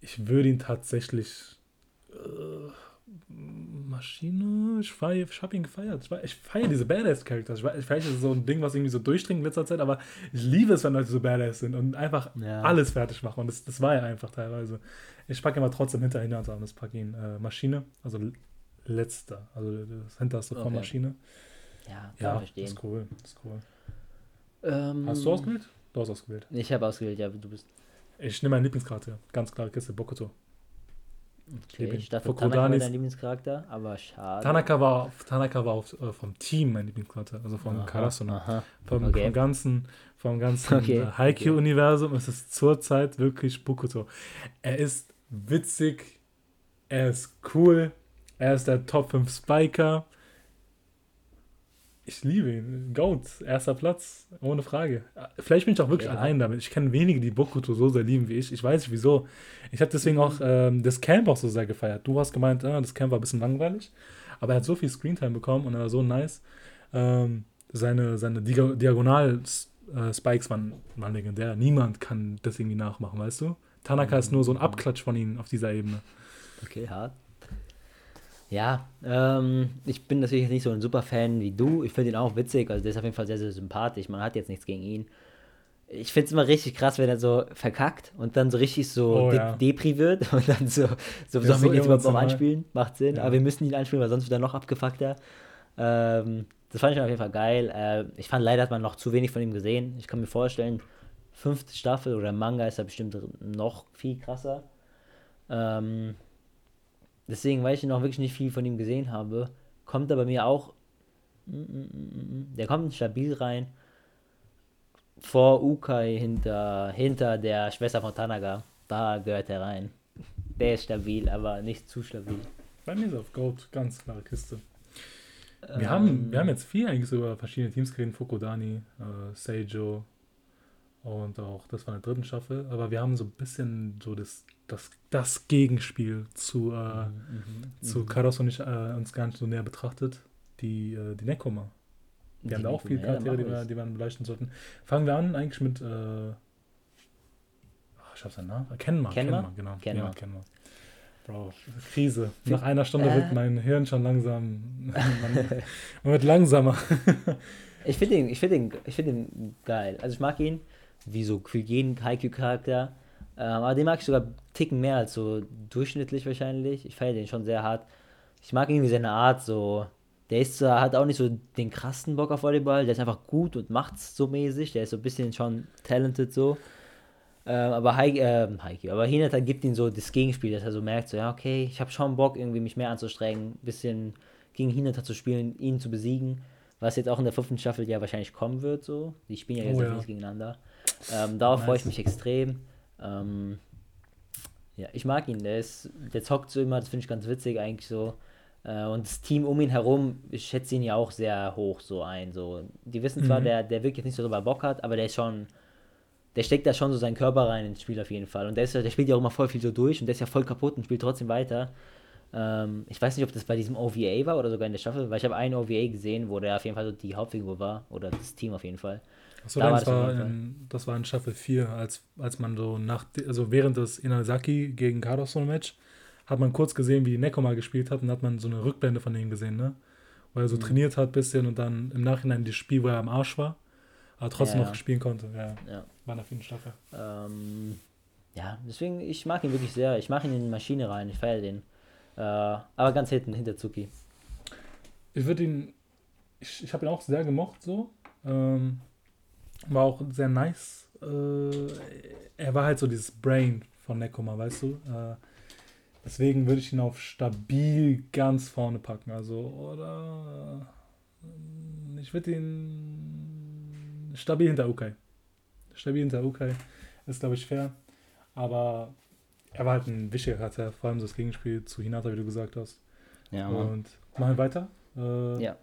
ich würde ihn tatsächlich. Äh, Maschine, ich, ich habe ihn gefeiert. Ich, ich feiere diese Badass-Charakter. Ich, ich vielleicht ist es so ein Ding, was irgendwie so durchdringt in letzter Zeit, aber ich liebe es, wenn Leute so Badass sind und einfach ja. alles fertig machen. Und das, das war ja einfach teilweise. Ich packe immer trotzdem hinter Hinter und das packe ihn äh, Maschine, also letzter, also das hinterste okay. von Maschine. Ja, kann ja, verstehen. Das ist cool. Das ist cool. Ähm, Hast du ausgewählt? Du hast ausgewählt. Ich habe ausgewählt, ja, du bist. Ich nehme meine Lieblingskarte. Ganz klare Kiste, Bokuto. Okay, ich dachte, Tanaka war dein Lieblingscharakter, aber schade. Tanaka war, Tanaka war auf, äh, vom Team mein Lieblingscharakter, also von Karasuno. Vom, okay. vom ganzen, vom ganzen okay. äh, Haikyuu-Universum ist es zurzeit wirklich Bokuto. Er ist witzig, er ist cool, er ist der Top 5 Spiker, ich liebe ihn. Goat, erster Platz, ohne Frage. Vielleicht bin ich auch wirklich ja. allein damit. Ich kenne wenige, die Bokuto so sehr lieben wie ich. Ich weiß nicht wieso. Ich habe deswegen auch ähm, das Camp auch so sehr gefeiert. Du hast gemeint, äh, das Camp war ein bisschen langweilig, aber er hat so viel Screentime bekommen und er war so nice. Ähm, seine seine Diagonal-Spikes äh, waren, waren legendär. Niemand kann das irgendwie nachmachen, weißt du? Tanaka mhm. ist nur so ein Abklatsch von ihnen auf dieser Ebene. Okay, hart. Ja, ähm, ich bin natürlich nicht so ein super Fan wie du. Ich finde ihn auch witzig, also der ist auf jeden Fall sehr, sehr sympathisch. Man hat jetzt nichts gegen ihn. Ich finde es immer richtig krass, wenn er so verkackt und dann so richtig so oh, de ja. Depri wird und dann so, so sollen wir ihn jetzt überhaupt noch anspielen? Macht Sinn, ja. aber wir müssen ihn anspielen, weil sonst wird er noch abgefuckter. Ähm, das fand ich auf jeden Fall geil. Äh, ich fand leider hat man noch zu wenig von ihm gesehen. Ich kann mir vorstellen, fünfte Staffel oder Manga ist er bestimmt noch viel krasser. Ähm, Deswegen, weil ich noch wirklich nicht viel von ihm gesehen habe, kommt er bei mir auch. Mm, mm, mm, der kommt stabil rein. Vor Ukai hinter, hinter der Schwester von Tanaka. Da gehört er rein. Der ist stabil, aber nicht zu stabil. Bei mir ist auf Gold ganz klare Kiste. Wir, ähm, haben, wir haben jetzt viel eigentlich über verschiedene Teams geredet: Fukodani, äh, Seijo, und auch das war in der dritten Staffel. Aber wir haben so ein bisschen so das, das, das Gegenspiel zu, äh, mhm, mhm zu mhm. Karos und ich äh, uns gar nicht so näher betrachtet. Die, äh, die Nekoma. Wir die haben da auch viele Charaktere, die wir, die wir beleuchten sollten. Fangen wir an eigentlich mit. Äh, ich habe seinen Namen. Kenma. Kenma, genau. Kenma. Ja, Kenma. Bro, Krise. Nach einer Stunde äh. wird mein Hirn schon langsam. man, wird langsamer. ich finde ihn, find ihn, find ihn geil. Also ich mag ihn wie so für jeden Haikyuu-Charakter. Ähm, aber den mag ich sogar ticken mehr als so durchschnittlich wahrscheinlich. Ich feiere den schon sehr hart. Ich mag irgendwie seine Art so. Der ist zwar, hat auch nicht so den krassen Bock auf Volleyball, der ist einfach gut und macht's so mäßig. Der ist so ein bisschen schon talented so. Ähm, aber Hai, äh, Haikyuu, aber Hinata gibt ihm so das Gegenspiel, dass er so merkt, so, ja, okay, ich habe schon Bock, irgendwie mich mehr anzustrengen, ein bisschen gegen Hinata zu spielen, ihn zu besiegen. Was jetzt auch in der fünften Staffel ja wahrscheinlich kommen wird, so. Die spielen ja jetzt oh, ja. gegeneinander. Ähm, darauf nice. freue ich mich extrem. Ähm, ja, ich mag ihn. Der, ist, der zockt so immer, das finde ich ganz witzig eigentlich so. Äh, und das Team um ihn herum, ich schätze ihn ja auch sehr hoch so ein. So. Die wissen zwar, mhm. der, der wirklich nicht so drüber Bock hat, aber der ist schon, der steckt da schon so seinen Körper rein ins Spiel auf jeden Fall. Und der, ist, der spielt ja auch immer voll viel so durch und der ist ja voll kaputt und spielt trotzdem weiter. Ähm, ich weiß nicht, ob das bei diesem OVA war oder sogar in der Staffel, weil ich habe einen OVA gesehen, wo der auf jeden Fall so die Hauptfigur war oder das Team auf jeden Fall. Achso, da das, war in, das war in Staffel 4, als, als man so nach, also während des Inazaki gegen Carlson Match hat man kurz gesehen, wie Nekoma gespielt hat und hat man so eine Rückblende von ihm gesehen, ne? Weil er so mhm. trainiert hat ein bisschen und dann im Nachhinein das Spiel, wo er am Arsch war, aber trotzdem ja, noch spielen konnte. Ja, ja. War in der vierten Staffel. Ähm, ja, deswegen, ich mag ihn wirklich sehr. Ich mache ihn in die Maschine rein, ich feiere den. Äh, aber ganz hinten, hinter Zuki. Ich würde ihn, ich, ich habe ihn auch sehr gemocht so. Ähm, war auch sehr nice. Äh, er war halt so dieses Brain von Nekoma, weißt du? Äh, deswegen würde ich ihn auf stabil ganz vorne packen. Also, oder. Äh, ich würde ihn stabil hinter Ukai. Stabil hinter Ukai. Ist, glaube ich, fair. Aber er war halt ein wichtiger Charakter, vor allem das Gegenspiel zu Hinata, wie du gesagt hast. Ja, Mann. Und machen wir weiter. Äh, ja.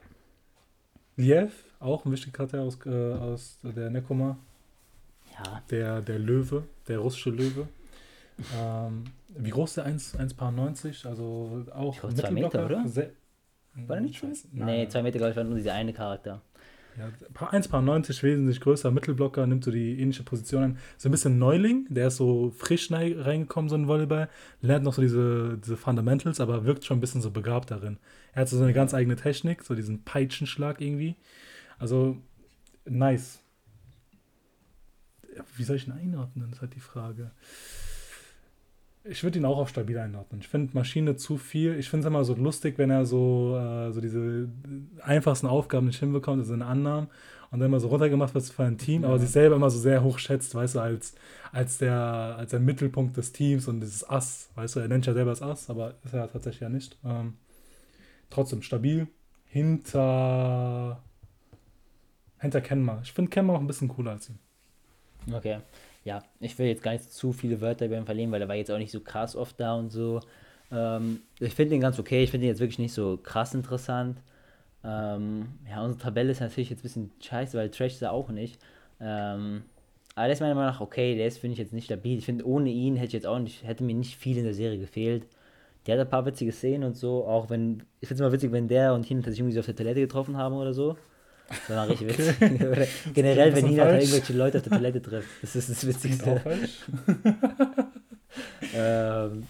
Liev, auch ein wichtiger Charakter aus, äh, aus der Nekoma. Ja. Der, der Löwe, der russische Löwe. ähm, wie groß ist der? 1,90? Also auch ich glaub, zwei Meter, oder? War der nicht schon? Nee, zwei Meter, glaube ich, war nur dieser eine Charakter. Ja, 1,90 wesentlich größer, Mittelblocker, nimmt so die ähnliche Position ein. So ein bisschen Neuling, der ist so frisch reingekommen, so ein Volleyball, lernt noch so diese, diese Fundamentals, aber wirkt schon ein bisschen so begabt darin. Er hat so eine ganz eigene Technik, so diesen Peitschenschlag irgendwie. Also, nice. Wie soll ich ihn einordnen? Das ist halt die Frage. Ich würde ihn auch auf stabil einordnen. Ich finde Maschine zu viel. Ich finde es immer so lustig, wenn er so, äh, so diese einfachsten Aufgaben nicht hinbekommt, also in Annahmen und dann immer so runtergemacht wird für ein Team, ja. aber sich selber immer so sehr hoch schätzt, weißt du, als, als, der, als der Mittelpunkt des Teams und dieses Ass, weißt du, er nennt ja selber das Ass, aber ist er tatsächlich ja nicht. Ähm, trotzdem stabil. Hinter, hinter Kenma. Ich finde Kenma auch ein bisschen cooler als ihn. Okay ja, ich will jetzt gar nicht zu viele Wörter über ihn verlieren, weil er war jetzt auch nicht so krass oft da und so. Ähm, ich finde ihn ganz okay, ich finde ihn jetzt wirklich nicht so krass interessant. Ähm, ja, unsere Tabelle ist natürlich jetzt ein bisschen scheiße, weil Trash ist er auch nicht. Ähm, aber der ist meiner Meinung nach okay, der ist, finde ich, jetzt nicht stabil. Ich finde, ohne ihn hätte ich jetzt auch nicht, hätte mir nicht viel in der Serie gefehlt. Der hat ein paar witzige Szenen und so, auch wenn, ich finde es immer witzig, wenn der und Hinata sich irgendwie so auf der Toilette getroffen haben oder so. Das war richtig okay. witzig. Generell, wenn Nina irgendwelche Leute auf der Toilette trifft. Das ist das Witzigste. Ähm,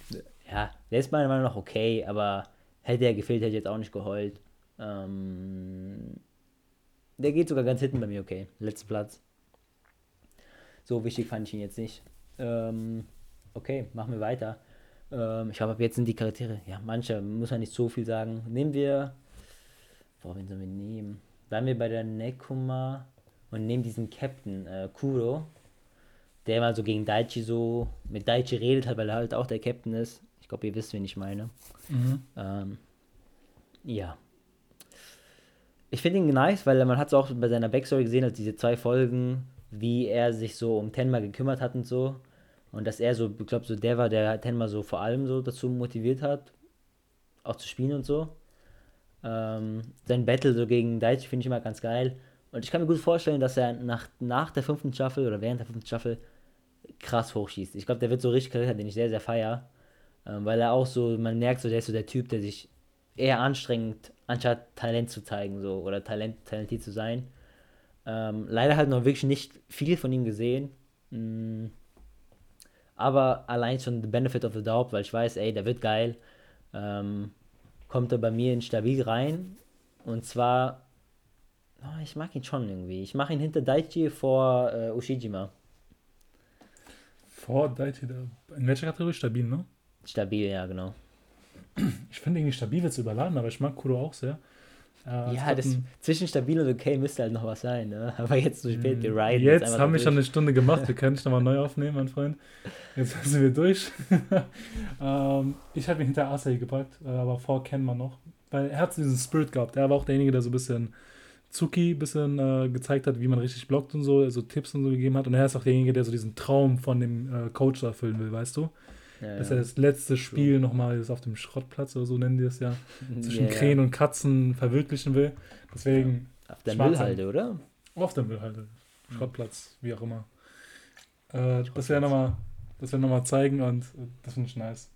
ja, der ist meiner Meinung nach okay, aber hätte er gefehlt, hätte ich jetzt auch nicht geheult. Ähm, der geht sogar ganz hinten bei mir okay. Letzter Platz. So wichtig fand ich ihn jetzt nicht. Ähm, okay, machen wir weiter. Ähm, ich glaube, ab jetzt sind die Charaktere, ja, manche, muss man nicht so viel sagen. Nehmen wir. Boah, wen sollen wir nehmen? Bleiben wir bei der Nekuma und nehmen diesen Captain äh, Kuro, der mal so gegen Daichi so mit Daichi redet hat, weil er halt auch der Captain ist. Ich glaube, ihr wisst, wen ich meine. Mhm. Ähm, ja. Ich finde ihn nice, weil man hat es auch bei seiner Backstory gesehen, als diese zwei Folgen, wie er sich so um Tenma gekümmert hat und so. Und dass er so, ich glaube, so der war, der Tenma so vor allem so dazu motiviert hat, auch zu spielen und so. Ähm, sein Battle so gegen Daichi finde ich immer ganz geil. Und ich kann mir gut vorstellen, dass er nach, nach der fünften Staffel oder während der fünften Staffel krass hochschießt. Ich glaube, der wird so richtig Charakter, den ich sehr, sehr feier. Ähm, weil er auch so, man merkt so, der ist so der Typ, der sich eher anstrengt, anstatt Talent zu zeigen, so, oder Talent, talentiert zu sein. Ähm, leider halt noch wirklich nicht viel von ihm gesehen. Mhm. Aber allein schon the benefit of the doubt, weil ich weiß, ey, der wird geil. Ähm, kommt er bei mir in stabil rein. Und zwar, oh, ich mag ihn schon irgendwie. Ich mache ihn hinter Daichi vor äh, Ushijima. Vor Daichi, in welcher Kategorie? Stabil, ne? Stabil, ja, genau. Ich finde irgendwie stabil wird überladen, aber ich mag Kuro auch sehr. Äh, ja, das, zwischen stabil und okay müsste halt noch was sein, ne? Aber jetzt zu spät, wir riden. Jetzt, haben wir schon eine Stunde gemacht, wir können dich nochmal neu aufnehmen, mein Freund. Jetzt sind wir durch. ähm, ich habe ihn hinter Asai gepackt, äh, aber vor kennen wir noch. Weil er hat diesen Spirit gehabt. Er war auch derjenige, der so ein bisschen Zuki ein bisschen äh, gezeigt hat, wie man richtig blockt und so, also Tipps und so gegeben hat. Und er ist auch derjenige, der so diesen Traum von dem äh, Coach erfüllen will, weißt du? Ja, dass er das letzte Spiel nochmal auf dem Schrottplatz oder so nennen die es ja, zwischen ja, Krähen und Katzen verwirklichen will. Deswegen. Auf der Müllhalde, oder? Auf der Müllhalde. Schrottplatz, wie auch immer. Äh, das werden wir nochmal noch, zeigen und das finde ich nice.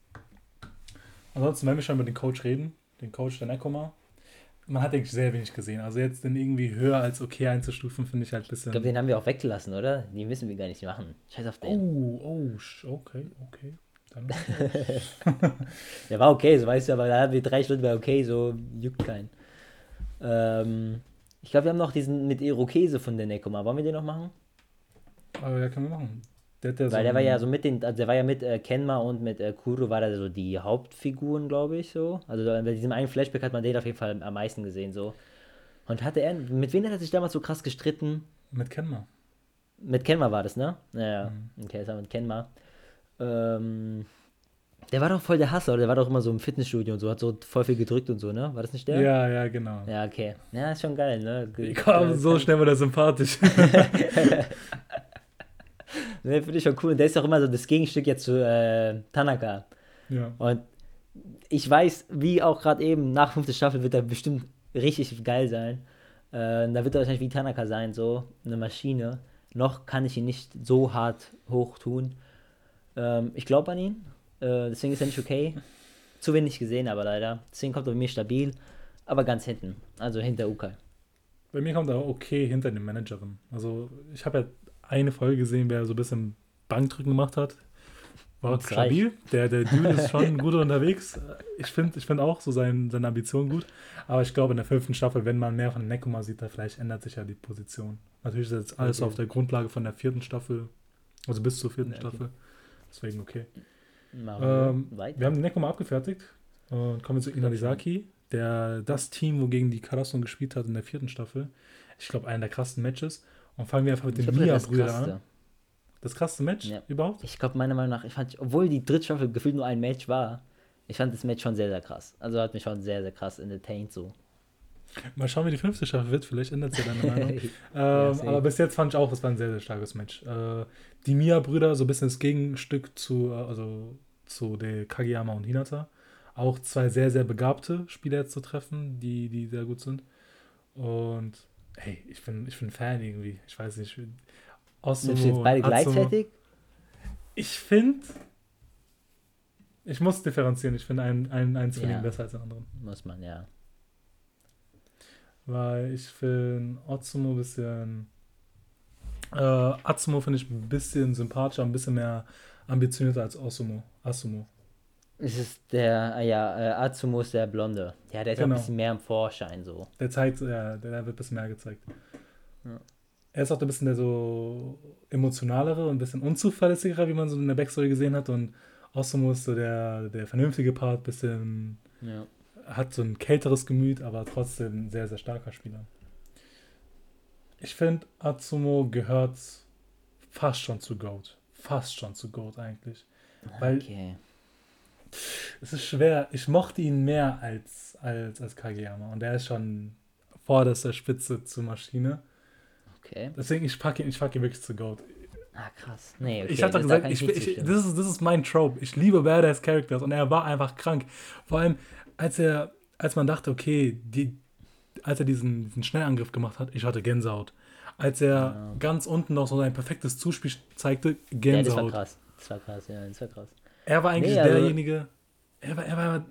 Ansonsten, wenn wir schon über den Coach reden, den Coach der Nekoma, man hat eigentlich sehr wenig gesehen. Also jetzt den irgendwie höher als okay einzustufen, finde ich halt ein bisschen. Ich glaube, den haben wir auch weggelassen, oder? Die müssen wir gar nicht machen. Scheiß auf den. Oh, oh, okay, okay. Der war okay, so weißt du, aber da haben wir drei Stunden war okay, so juckt keinen. Ähm, ich glaube, wir haben noch diesen mit Irokese von der Nekoma. Wollen wir den noch machen? Aber ja, können wir machen. Der, der Weil so der war ja so mit den, also der war ja mit äh, Kenma und mit äh, Kuro war da so die Hauptfiguren, glaube ich, so. Also bei diesem einen Flashback hat man den auf jeden Fall am meisten gesehen, so. Und hatte er, mit wem hat er sich damals so krass gestritten? Mit Kenma. Mit Kenma war das, ne? Ja, mhm. okay, das war mit Kenma. Ähm, der war doch voll der Hasser, oder? Der war doch immer so im Fitnessstudio und so, hat so voll viel gedrückt und so, ne? War das nicht der? Ja, ja, genau. Ja, okay. Ja, ist schon geil, ne? Wie komm, so schnell war der sympathisch. Ne, finde ich schon cool. Und der ist auch immer so das Gegenstück jetzt zu äh, Tanaka. Ja. Und ich weiß, wie auch gerade eben, nach fünfte Staffel wird er bestimmt richtig geil sein. Äh, da wird er wahrscheinlich wie Tanaka sein, so eine Maschine. Noch kann ich ihn nicht so hart hoch tun. Ähm, ich glaube an ihn. Äh, deswegen ist er nicht okay. Zu wenig gesehen, aber leider. Deswegen kommt er bei mir stabil. Aber ganz hinten. Also hinter Ukai. Bei mir kommt er okay hinter den Managerin. Also ich habe ja eine Folge gesehen, wer so ein bisschen Bankdrücken gemacht hat. War stabil. Der, der Dude ist schon gut unterwegs. Ich finde ich find auch so sein, seine Ambition gut. Aber ich glaube, in der fünften Staffel, wenn man mehr von Nekoma sieht, da vielleicht ändert sich ja die Position. Natürlich ist jetzt alles okay. auf der Grundlage von der vierten Staffel. Also bis zur vierten okay. Staffel. Deswegen okay. Ähm, wir haben den Nekoma abgefertigt und kommen zu Inalizaki, der das Team, wogegen die Karasun gespielt hat in der vierten Staffel. Ich glaube, einer der krassen Matches. Und fangen wir einfach mit den Mia-Brüdern an. Das krasseste Match ja. überhaupt? Ich glaube, meiner Meinung nach, ich fand, obwohl die dritte Staffel gefühlt nur ein Match war, ich fand das Match schon sehr, sehr krass. Also hat mich schon sehr, sehr krass entertained so. Mal schauen, wie die fünfte Staffel wird. Vielleicht ändert sich deine Meinung. ähm, ja, aber bis jetzt fand ich auch, es war ein sehr, sehr starkes Match. Äh, die Mia-Brüder, so ein bisschen das Gegenstück zu, äh, also zu der Kageyama und Hinata. Auch zwei sehr, sehr begabte Spieler jetzt zu treffen, die, die sehr gut sind. Und hey, ich bin, ich bin Fan irgendwie. Ich weiß nicht. Osumo, Sind jetzt beide gleichzeitig? Ich finde, ich muss differenzieren. Ich finde einen, einen, einen Zwilling ja. besser als den anderen. Muss man, ja. Weil ich finde Otsumo ein bisschen. Äh, Atsumo finde ich ein bisschen sympathischer, ein bisschen mehr ambitionierter als Osumo. Asumo. Es ist der, ah ja, äh, Azumo ist der Blonde. Ja, der ist genau. ein bisschen mehr im Vorschein so. Der zeigt, ja, der wird ein bisschen mehr gezeigt. Ja. Er ist auch ein bisschen der so emotionalere und ein bisschen unzuverlässigere, wie man so in der Backstory gesehen hat. Und Osumo ist so der, der vernünftige Part, bisschen ja. Hat so ein kälteres Gemüt, aber trotzdem ein sehr, sehr starker Spieler. Ich finde, Atsumo gehört fast schon zu Goat. Fast schon zu Goat eigentlich. Weil okay es ist schwer. Ich mochte ihn mehr als, als, als Kageyama. Und er ist schon vorderster Spitze zur Maschine. Okay. Deswegen, ich packe ihn, ich pack ihn wirklich zu Goat. Ah, krass. Nee, okay. Ich habe doch gesagt, ich, ich, das, ist, das ist mein Trope. Ich liebe Badass Characters und er war einfach krank. Vor allem, als er, als man dachte, okay, die, als er diesen, diesen Schnellangriff gemacht hat, ich hatte Gänsehaut. Als er ja. ganz unten noch so sein perfektes Zuspiel zeigte, Gänsehaut. Ja, das war krass. Das war krass, ja, das war krass. Er war eigentlich nee, also derjenige, er war, er war,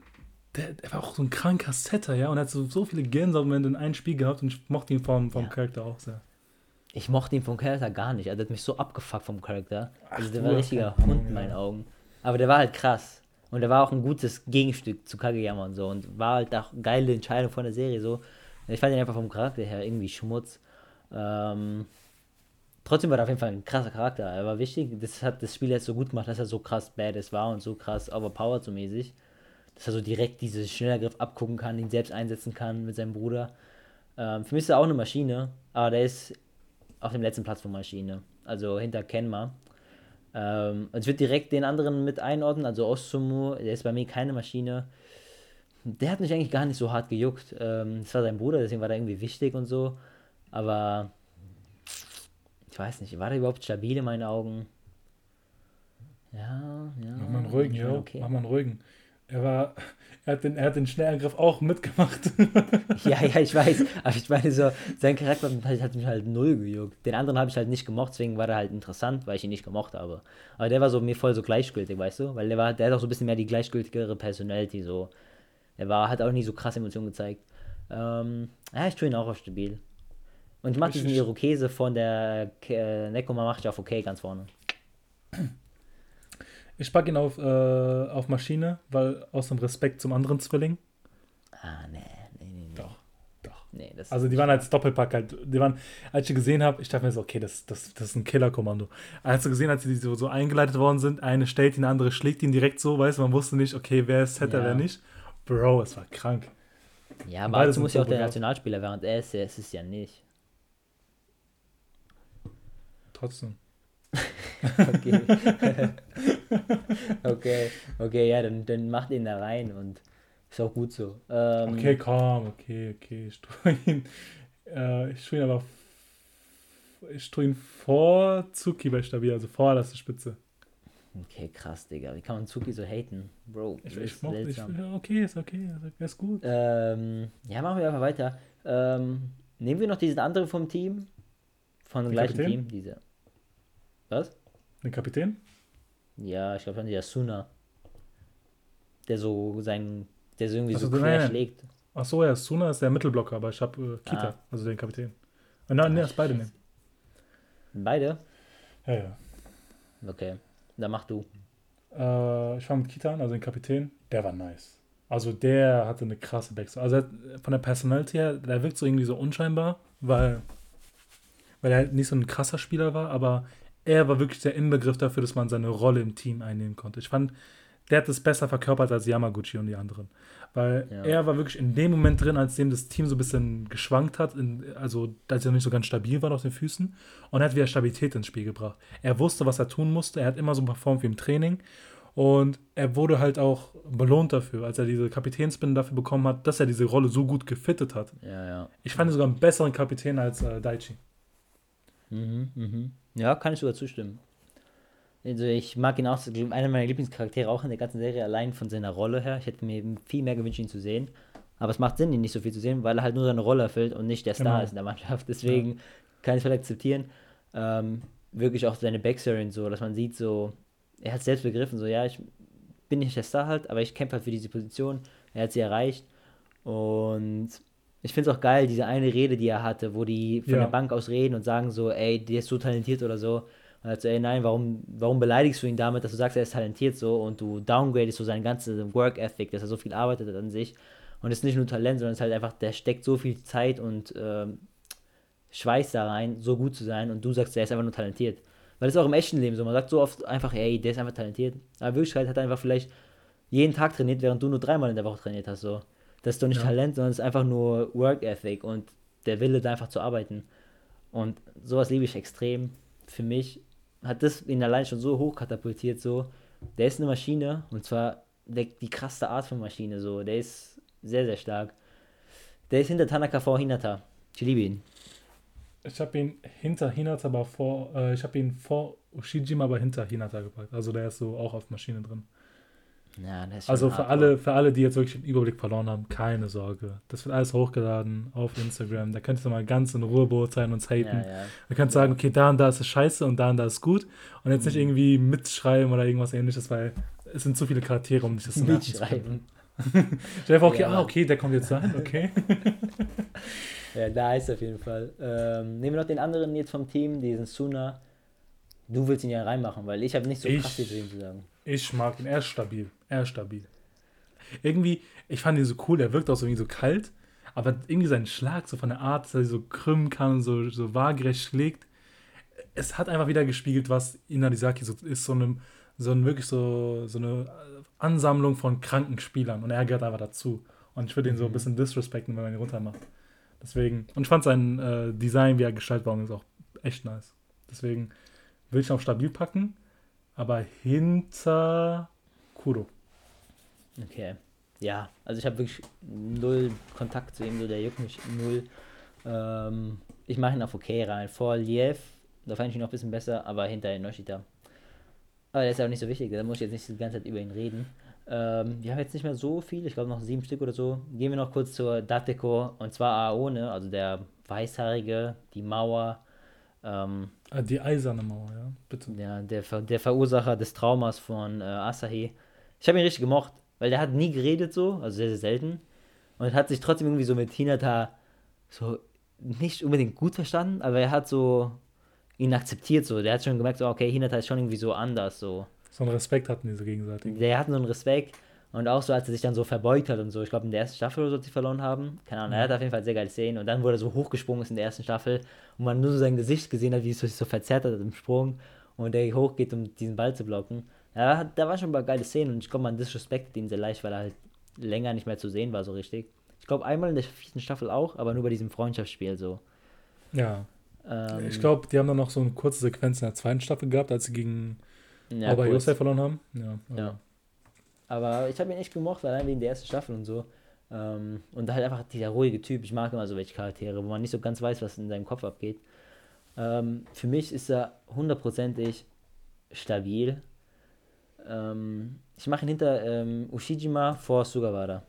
der, er war auch so ein kranker Setter, ja, und hat so, so viele Gänsehautmomente in einem Spiel gehabt und ich mochte ihn vom, vom ja. Charakter auch sehr. Ich mochte ihn vom Charakter gar nicht, also der hat mich so abgefuckt vom Charakter. Also der war ein richtiger Hund in meinen Augen. Aber der war halt krass. Und der war auch ein gutes Gegenstück zu Kageyama und so. Und war halt auch eine geile Entscheidung von der Serie so. Ich fand ihn einfach vom Charakter her irgendwie Schmutz. Ähm, trotzdem war er auf jeden Fall ein krasser Charakter. Er war wichtig. Das hat das Spiel jetzt so gut gemacht, dass er so krass badass war und so krass overpowered so mäßig. Dass er so direkt diesen Schnellergriff abgucken kann, ihn selbst einsetzen kann mit seinem Bruder. Ähm, für mich ist er auch eine Maschine, aber der ist auf dem letzten Platz von Maschine. Also hinter Kenma. Ähm, also ich würde direkt den anderen mit einordnen, also Osumu, der ist bei mir keine Maschine. Der hat mich eigentlich gar nicht so hart gejuckt. Ähm, das war sein Bruder, deswegen war der irgendwie wichtig und so. Aber ich weiß nicht, war der überhaupt stabil in meinen Augen? Ja, ja. Mach mal einen ruhigen, ja. Okay. Mach mal einen ruhigen. Er war, Er hat den, er hat den Schnellangriff auch mitgemacht. ja, ja, ich weiß. Aber ich meine so, sein Charakter hat mich halt null gejuckt. Den anderen habe ich halt nicht gemocht, deswegen war er halt interessant, weil ich ihn nicht gemocht habe. Aber der war so mir voll so gleichgültig, weißt du? Weil der war, der hat auch so ein bisschen mehr die gleichgültigere Personality, so. Der war, hat auch nicht so krass Emotionen gezeigt. Ähm, ja, ich tue ihn auch auf stabil. Und ich mache diesen Irokese von der äh, Nekoma mache ich auf okay ganz vorne. Ich packe ihn auf, äh, auf Maschine, weil aus dem Respekt zum anderen Zwilling. Ah, nee, nee, nee. nee. Doch, doch. Nee, das also die waren als Doppelpack halt, die waren, als ich gesehen habe, ich dachte mir so, okay, das, das, das ist ein Killerkommando. Als du gesehen, als die so, so eingeleitet worden sind, eine stellt ihn, andere schlägt ihn direkt so, weißt du, man wusste nicht, okay, wer ist Setter, ja. wer nicht. Bro, es war krank. Ja, aber dazu muss ja auch der Nationalspieler, während er ist, er ist es ja nicht. Trotzdem. Okay. okay, okay, ja, dann, dann macht ihn da rein und ist auch gut so. Ähm, okay, komm, okay, okay. Ich tue ihn, äh, ich tue ihn aber ich tue ihn vor Zuki bei Stabil, also vor der Spitze. Okay, krass, Digga. Wie kann man Zuki so haten? Bro, ich, ich mochte, ich, okay, ist okay, ist gut. Ähm, ja, machen wir einfach weiter. Ähm, nehmen wir noch diesen anderen vom Team? Von dem gleichen Kapitän? Team, diese. Was? Den Kapitän? Ja, ich glaube schon der Suna. Der so sein, der so irgendwie also, so quer schlägt. Ach so, ja, Suna ist der Mittelblocker, aber ich habe äh, Kita, ah. also den Kapitän. Äh, nein, nee, das beide nehmen. Beide? Ja, ja. Okay, dann mach du. Äh, ich fange mit Kita an, also den Kapitän. Der war nice. Also der hatte eine krasse Backstory. Also von der Personality her, der wirkt so irgendwie so unscheinbar, weil, weil er halt nicht so ein krasser Spieler war, aber er war wirklich der Inbegriff dafür, dass man seine Rolle im Team einnehmen konnte. Ich fand, der hat es besser verkörpert als Yamaguchi und die anderen. Weil ja. er war wirklich in dem Moment drin, als dem das Team so ein bisschen geschwankt hat, in, also als er nicht so ganz stabil war auf den Füßen. Und er hat wieder Stabilität ins Spiel gebracht. Er wusste, was er tun musste. Er hat immer so performt wie im Training. Und er wurde halt auch belohnt dafür, als er diese Kapitänsbinde dafür bekommen hat, dass er diese Rolle so gut gefittet hat. Ja, ja. Ich fand ihn sogar einen besseren Kapitän als äh, Daichi. Mhm, mhm. Ja, kann ich sogar zustimmen. Also ich mag ihn auch, einer meiner Lieblingscharaktere auch in der ganzen Serie, allein von seiner Rolle her. Ich hätte mir viel mehr gewünscht, ihn zu sehen. Aber es macht Sinn, ihn nicht so viel zu sehen, weil er halt nur seine Rolle erfüllt und nicht der Star genau. ist in der Mannschaft. Deswegen ja. kann ich es vielleicht akzeptieren. Ähm, wirklich auch seine Backstory und so, dass man sieht, so, er hat selbst begriffen, so, ja, ich bin nicht der Star halt, aber ich kämpfe halt für diese Position. Er hat sie erreicht. Und ich finde es auch geil, diese eine Rede, die er hatte, wo die von ja. der Bank aus reden und sagen so, ey, der ist so talentiert oder so. Und er so, ey, nein, warum, warum beleidigst du ihn damit, dass du sagst, er ist talentiert so und du downgradest so sein ganzes Work Ethic, dass er so viel arbeitet an sich. Und es ist nicht nur Talent, sondern es ist halt einfach, der steckt so viel Zeit und ähm, Schweiß da rein, so gut zu sein und du sagst, er ist einfach nur talentiert. Weil das ist auch im echten Leben so. Man sagt so oft einfach, ey, der ist einfach talentiert. Aber in Wirklichkeit hat er einfach vielleicht jeden Tag trainiert, während du nur dreimal in der Woche trainiert hast. So. Das ist doch nicht ja. Talent, sondern es ist einfach nur Work Ethic und der Wille, da einfach zu arbeiten. Und sowas liebe ich extrem. Für mich hat das ihn allein schon so hoch katapultiert, so. Der ist eine Maschine und zwar der, die krasse Art von Maschine, so. Der ist sehr, sehr stark. Der ist hinter Tanaka vor Hinata. Ich liebe ihn. Ich habe ihn hinter Hinata, aber vor, äh, ich habe ihn vor Ushijima, aber hinter Hinata gepackt. Also der ist so auch auf Maschine drin. Ja, also für alle, für alle, die jetzt wirklich den Überblick verloren haben, keine Sorge. Das wird alles hochgeladen auf Instagram. Da könnt ihr mal ganz in Ruhe beurteilen und uns haten. Ja, ja. Ihr könnt sagen, okay, da und da ist es scheiße und da und da ist gut. Und jetzt mhm. nicht irgendwie mitschreiben oder irgendwas ähnliches, weil es sind zu viele Charaktere, um sich das Mitschreiben. Stell dir vor, okay, ja, ah, okay, der kommt jetzt rein, okay. ja, da ist auf jeden Fall. Ähm, nehmen wir noch den anderen jetzt vom Team, diesen Suna. Du willst ihn ja reinmachen, weil ich habe nicht so krass viel zu ihm zu sagen. Ich mag ihn, er ist stabil. Er ist stabil. Irgendwie, ich fand ihn so cool, er wirkt auch so irgendwie so kalt, aber irgendwie sein Schlag, so von der Art, dass er so krümmen kann und so, so waagerecht schlägt, es hat einfach wieder gespiegelt, was Inadisaki so ist, so, eine, so ein, wirklich so, so eine Ansammlung von kranken Spielern und er gehört einfach dazu. Und ich würde ihn so ein mhm. bisschen disrespekten, wenn man ihn runter macht. Deswegen, und ich fand sein äh, Design, wie er gestaltet war, ist auch echt nice. Deswegen will ich ihn auch stabil packen aber hinter Kuro. Okay. Ja, also ich habe wirklich null Kontakt zu ihm, so der juckt mich null. Ähm, ich mache ihn auf okay rein. Vor Liev, da fand ich ihn noch ein bisschen besser, aber hinter Inoshita. Aber der ist auch nicht so wichtig, da muss ich jetzt nicht die ganze Zeit über ihn reden. Ähm, wir haben jetzt nicht mehr so viel, ich glaube noch sieben Stück oder so. Gehen wir noch kurz zur Dateko und zwar Aone, also der Weißhaarige, die Mauer. Ähm, ah, die eiserne Mauer, ja, bitte. Ja, der, der Verursacher des Traumas von äh, Asahi. Ich habe ihn richtig gemocht, weil der hat nie geredet so, also sehr, sehr selten. Und hat sich trotzdem irgendwie so mit Hinata so nicht unbedingt gut verstanden, aber er hat so ihn akzeptiert so. Der hat schon gemerkt, so, okay, Hinata ist schon irgendwie so anders so. So einen Respekt hatten die so gegenseitig. Der hatten so einen Respekt und auch so, als er sich dann so verbeugt hat und so. Ich glaube, in der ersten Staffel oder so, die verloren haben. Keine Ahnung, er hat auf jeden Fall sehr geile Szenen und dann wurde er so hochgesprungen ist in der ersten Staffel und man nur so sein Gesicht gesehen hat, wie es sich so verzerrt hat im Sprung und der hochgeht, um diesen Ball zu blocken. Ja, da war schon ein paar geile Szenen und ich glaube, man disrespektet ihn sehr leicht, weil er halt länger nicht mehr zu sehen war, so richtig. Ich glaube, einmal in der vierten Staffel auch, aber nur bei diesem Freundschaftsspiel so. Ja. Ähm, ich glaube, die haben dann noch so eine kurze Sequenz in der zweiten Staffel gehabt, als sie gegen ja, Ober Josef verloren haben. Ja. Aber, ja. Aber ich habe ihn echt gemocht, allein wegen der ersten Staffel und so. Ähm, und halt einfach dieser ruhige Typ. Ich mag immer so welche Charaktere, wo man nicht so ganz weiß, was in seinem Kopf abgeht. Ähm, für mich ist er hundertprozentig stabil. Ähm, ich mache ihn hinter ähm, Ushijima vor Sugawara.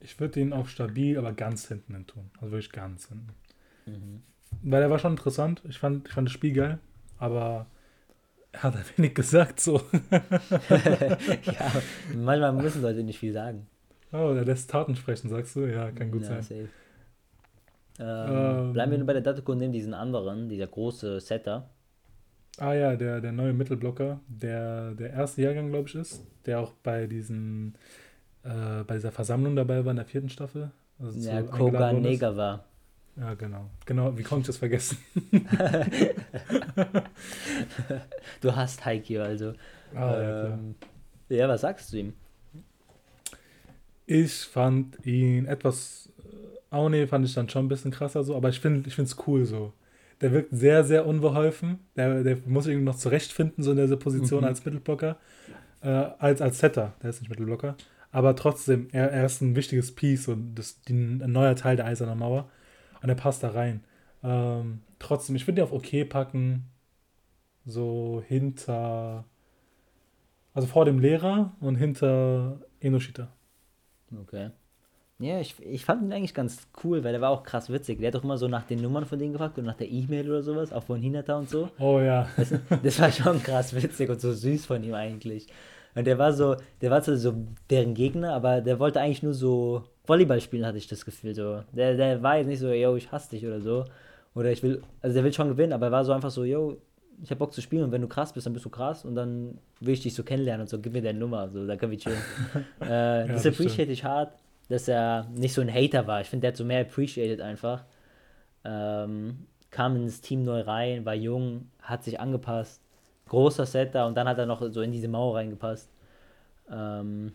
Ich würde ihn auch stabil, aber ganz hinten hin tun. Also wirklich ganz hinten. Mhm. Weil er war schon interessant. Ich fand, ich fand das Spiel geil, aber er hat ein wenig gesagt so. ja, manchmal müssen Leute nicht viel sagen. Oh, der lässt Taten sprechen, sagst du? Ja, kann gut ja, sein. Ähm, ähm, bleiben wir nur bei der Datako und nehmen diesen anderen, dieser große Setter. Ah ja, der, der neue Mittelblocker, der der erste Jahrgang, glaube ich, ist, der auch bei diesen äh, bei dieser Versammlung dabei war in der vierten Staffel. Also ja, Koga Neger war. Ja, genau. Genau, wie konnte ich das vergessen? du hast Haikyuu, also. Ah, ähm, ja, ja, was sagst du ihm? Ich fand ihn etwas. Äh, Aone fand ich dann schon ein bisschen krasser so, aber ich finde es cool so. Der wirkt sehr, sehr unbeholfen. Der, der muss sich noch zurechtfinden, so in dieser Position mhm. als Mittelblocker. Äh, als, als Setter, der ist nicht Mittelblocker. Aber trotzdem, er, er ist ein wichtiges Piece und das, die, ein neuer Teil der Eisernen Mauer. Und er passt da rein. Ähm, trotzdem, ich würde ihn auf okay packen. So hinter. Also vor dem Lehrer und hinter Enoshita. Okay. Ja, ich, ich fand ihn eigentlich ganz cool, weil er war auch krass witzig. Der hat doch immer so nach den Nummern von denen gefragt und nach der E-Mail oder sowas, auch von Hinata und so. Oh ja. Das, das, war schon krass witzig und so süß von ihm eigentlich. Und der war so, der war so deren Gegner, aber der wollte eigentlich nur so Volleyball spielen, hatte ich das Gefühl. So. Der, der war jetzt nicht so, yo, ich hasse dich oder so. Oder ich will, also der will schon gewinnen, aber er war so einfach so, yo, ich hab Bock zu spielen und wenn du krass bist, dann bist du krass und dann will ich dich so kennenlernen und so, gib mir deine Nummer, so, da können wir chillen. äh, ja, das, das appreciate ich hart, dass er nicht so ein Hater war. Ich finde, der hat so mehr appreciated einfach. Ähm, kam ins Team neu rein, war jung, hat sich angepasst großer Setter und dann hat er noch so in diese Mauer reingepasst. Ähm,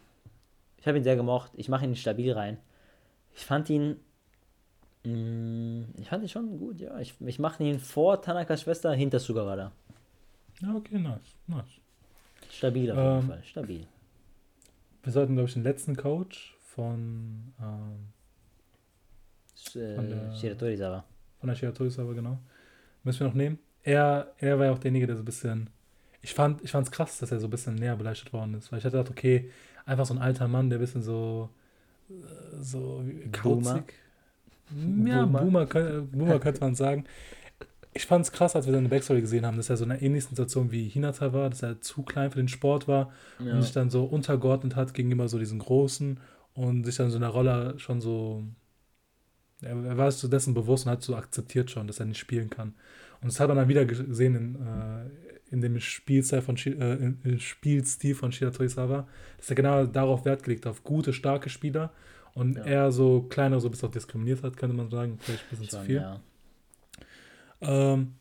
ich habe ihn sehr gemocht. Ich mache ihn stabil rein. Ich fand ihn. Mh, mm, ich fand ihn schon gut, ja. Ich, ich mache ihn vor Tanakas Schwester hinter Sugawara. Ja, okay, nice. nice. Stabil auf jeden ähm, Fall. Stabil. Wir sollten, glaube ich, den letzten Coach von. Ähm, äh, von der Shiratorizawa. Von der Shiratorizawa, genau. Müssen wir noch nehmen. Er, er war ja auch derjenige, der so ein bisschen ich fand ich krass, dass er so ein bisschen näher beleuchtet worden ist, weil ich hatte gedacht, okay, einfach so ein alter Mann, der ein bisschen so äh, so kauzig. Boomer. Ja, Boomer, Boomer, Boomer könnte man sagen. Ich fand es krass, als wir seine Backstory gesehen haben, dass er so in einer ähnlichen Situation wie Hinata war, dass er zu klein für den Sport war ja. und sich dann so untergeordnet hat gegenüber so diesen Großen und sich dann so in der Rolle schon so er, war sich so dessen bewusst und hat so akzeptiert schon, dass er nicht spielen kann. Und das hat man dann wieder gesehen in, äh, in dem Spielstil von, äh, Spielstil von Shira Torisawa, dass er genau darauf Wert gelegt auf gute, starke Spieler und ja. er so kleinere so ein bisschen diskriminiert hat, könnte man sagen, vielleicht ein bisschen Schon, zu viel. Ja. Ähm,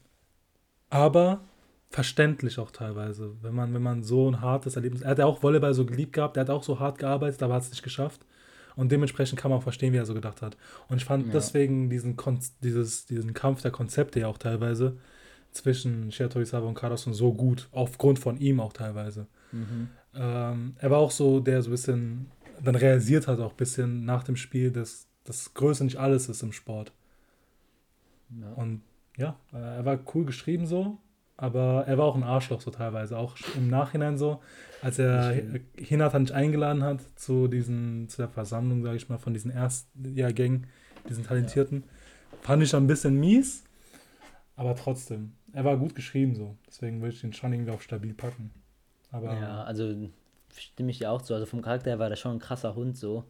aber verständlich auch teilweise, wenn man, wenn man so ein hartes Erlebnis, er hat ja auch Volleyball so geliebt gehabt, er hat auch so hart gearbeitet, aber hat es nicht geschafft. Und dementsprechend kann man auch verstehen, wie er so gedacht hat. Und ich fand ja. deswegen diesen, Kon dieses, diesen Kampf der Konzepte ja auch teilweise zwischen Shiatorizawa und Karasun so gut, aufgrund von ihm auch teilweise. Mhm. Ähm, er war auch so, der so ein bisschen dann realisiert hat, auch ein bisschen nach dem Spiel, dass das Größe nicht alles ist im Sport. Ja. Und ja, äh, er war cool geschrieben so. aber er war auch ein Arschloch so teilweise, auch im Nachhinein so, als er Hinata nicht eingeladen hat zu diesen, zu der Versammlung, sage ich mal, von diesen Erstjahrgängen, diesen Talentierten, ja. fand ich ein bisschen mies, aber trotzdem, er war gut geschrieben so, deswegen würde ich ihn schon irgendwie auf stabil packen. Aber ja, also stimme ich dir auch zu, also vom Charakter her war der schon ein krasser Hund so,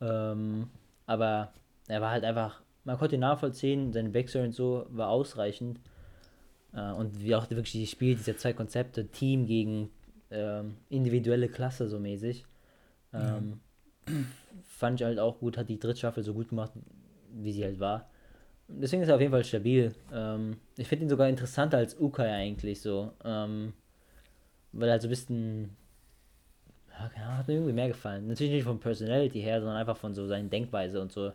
ähm, aber er war halt einfach, man konnte ihn nachvollziehen, sein Wechsel und so war ausreichend. Äh, und wie auch wirklich die Spiel, diese zwei Konzepte, Team gegen ähm, individuelle Klasse so mäßig. Ähm, ja. Fand ich halt auch gut, hat die Drittstaffel so gut gemacht, wie sie halt war. Deswegen ist er auf jeden Fall stabil. Ähm, ich finde ihn sogar interessanter als Ukai eigentlich so. Ähm, weil er halt so ein bisschen. Ja, hat mir irgendwie mehr gefallen. Natürlich nicht von Personality her, sondern einfach von so seiner Denkweise und so.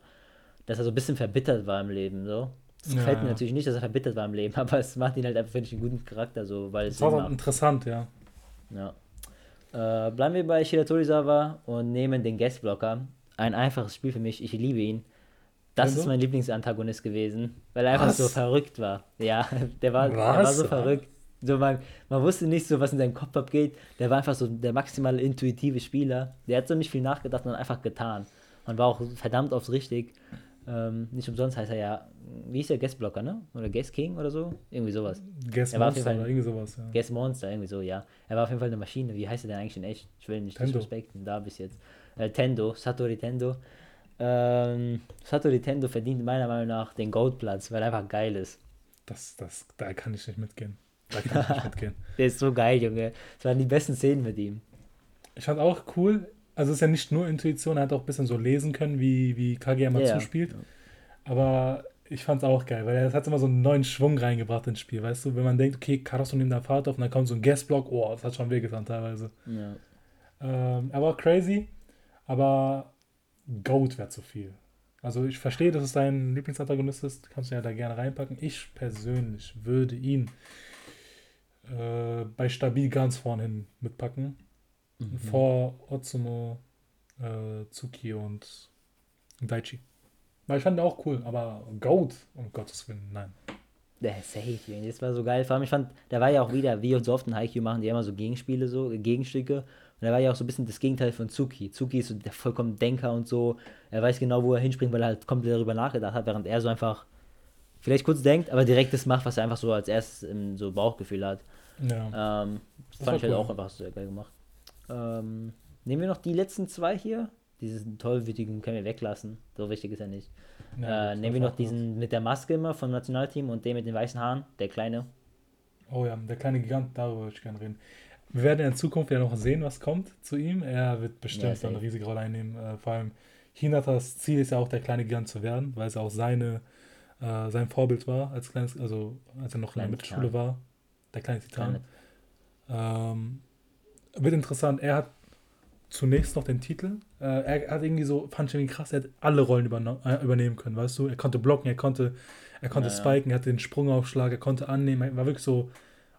Dass er so ein bisschen verbittert war im Leben, so. Gefällt ja, mir natürlich nicht, dass er verbittert war im Leben, aber es macht ihn halt einfach, finde ich, einen guten Charakter, so, weil es. Das war interessant, ja. Ja. Äh, bleiben wir bei Shiratorizawa und nehmen den Guestblocker. Ein einfaches Spiel für mich, ich liebe ihn. Das also? ist mein Lieblingsantagonist gewesen, weil er einfach was? so verrückt war. Ja, der war, der war so verrückt. So man, man wusste nicht so, was in seinem Kopf abgeht. Der war einfach so der maximal intuitive Spieler. Der hat so nicht viel nachgedacht und einfach getan. Und war auch verdammt oft richtig. Ähm, nicht umsonst heißt er ja, wie hieß der Guestblocker, ne? Oder Guest King oder so? Irgendwie sowas. Guest Monster oder irgendwie sowas, ja. Guest Monster, irgendwie so, ja. Er war auf jeden Fall eine Maschine. Wie heißt er denn eigentlich in echt? Ich will ihn nicht Tendo. disrespekten, da bis jetzt. Äh, Tendo, Satori Tendo. Ähm, Satori Tendo verdient meiner Meinung nach den Goldplatz, weil er einfach geil ist. Das, das, da kann ich nicht mitgehen. Da kann ich nicht mitgehen. Der ist so geil, Junge. Das waren die besten Szenen mit ihm. Ich fand auch cool, also es ist ja nicht nur Intuition, er hat auch ein bisschen so lesen können, wie, wie Kageyama ja, zuspielt. Aber ich fand es auch geil, weil er hat immer so einen neuen Schwung reingebracht ins Spiel, weißt du? Wenn man denkt, okay, Karasu nimmt da Fahrt auf und dann kommt so ein Guestblock, oh, das hat schon wehgetan teilweise. Ja. Ähm, er war crazy, aber Goat wäre zu viel. Also ich verstehe, dass es dein Lieblingsantagonist ist, kannst du ja da gerne reinpacken. Ich persönlich würde ihn äh, bei Stabil ganz vorne hin mitpacken. Mhm. Vor Otsumo, äh, Tsuki und Daichi. Weil ich fand den auch cool, aber Goat, um Gottes Willen, nein. Der safe, das war so geil. Vor allem, ich fand, der war ja auch wieder, wie und so oft in Haikyuu machen die immer so Gegenspiele, so Gegenstücke. Und er war ja auch so ein bisschen das Gegenteil von Tsuki. Tsuki ist so der vollkommen Denker und so. Er weiß genau, wo er hinspringt, weil er halt komplett darüber nachgedacht hat, während er so einfach vielleicht kurz denkt, aber direkt das macht, was er einfach so als erstes im so Bauchgefühl hat. Ja. Ähm, das fand ich halt cool. auch einfach sehr geil gemacht. Ähm, nehmen wir noch die letzten zwei hier. Diesen tollwütigen können wir weglassen. So wichtig ist er nicht. Ja, äh, nehmen wir noch diesen mit der Maske immer vom Nationalteam und den mit den weißen Haaren, der kleine. Oh ja, der kleine Gigant, darüber würde ich gerne reden. Wir werden in Zukunft ja noch sehen, was kommt zu ihm. Er wird bestimmt ja, eine riesige Rolle einnehmen. Äh, vor allem Hinatas Ziel ist ja auch der kleine Gigant zu werden, weil es auch seine, äh, sein Vorbild war, als kleines, also als er noch Kleine in der Mittelschule war. Der kleine Titan. Ähm, wird interessant. Er hat zunächst noch den Titel. Äh, er hat irgendwie so, fand ich irgendwie krass, er hat alle Rollen äh, übernehmen können, weißt du? Er konnte blocken, er konnte, er konnte ja, spiken, er hatte den Sprungaufschlag, er konnte annehmen, er war wirklich so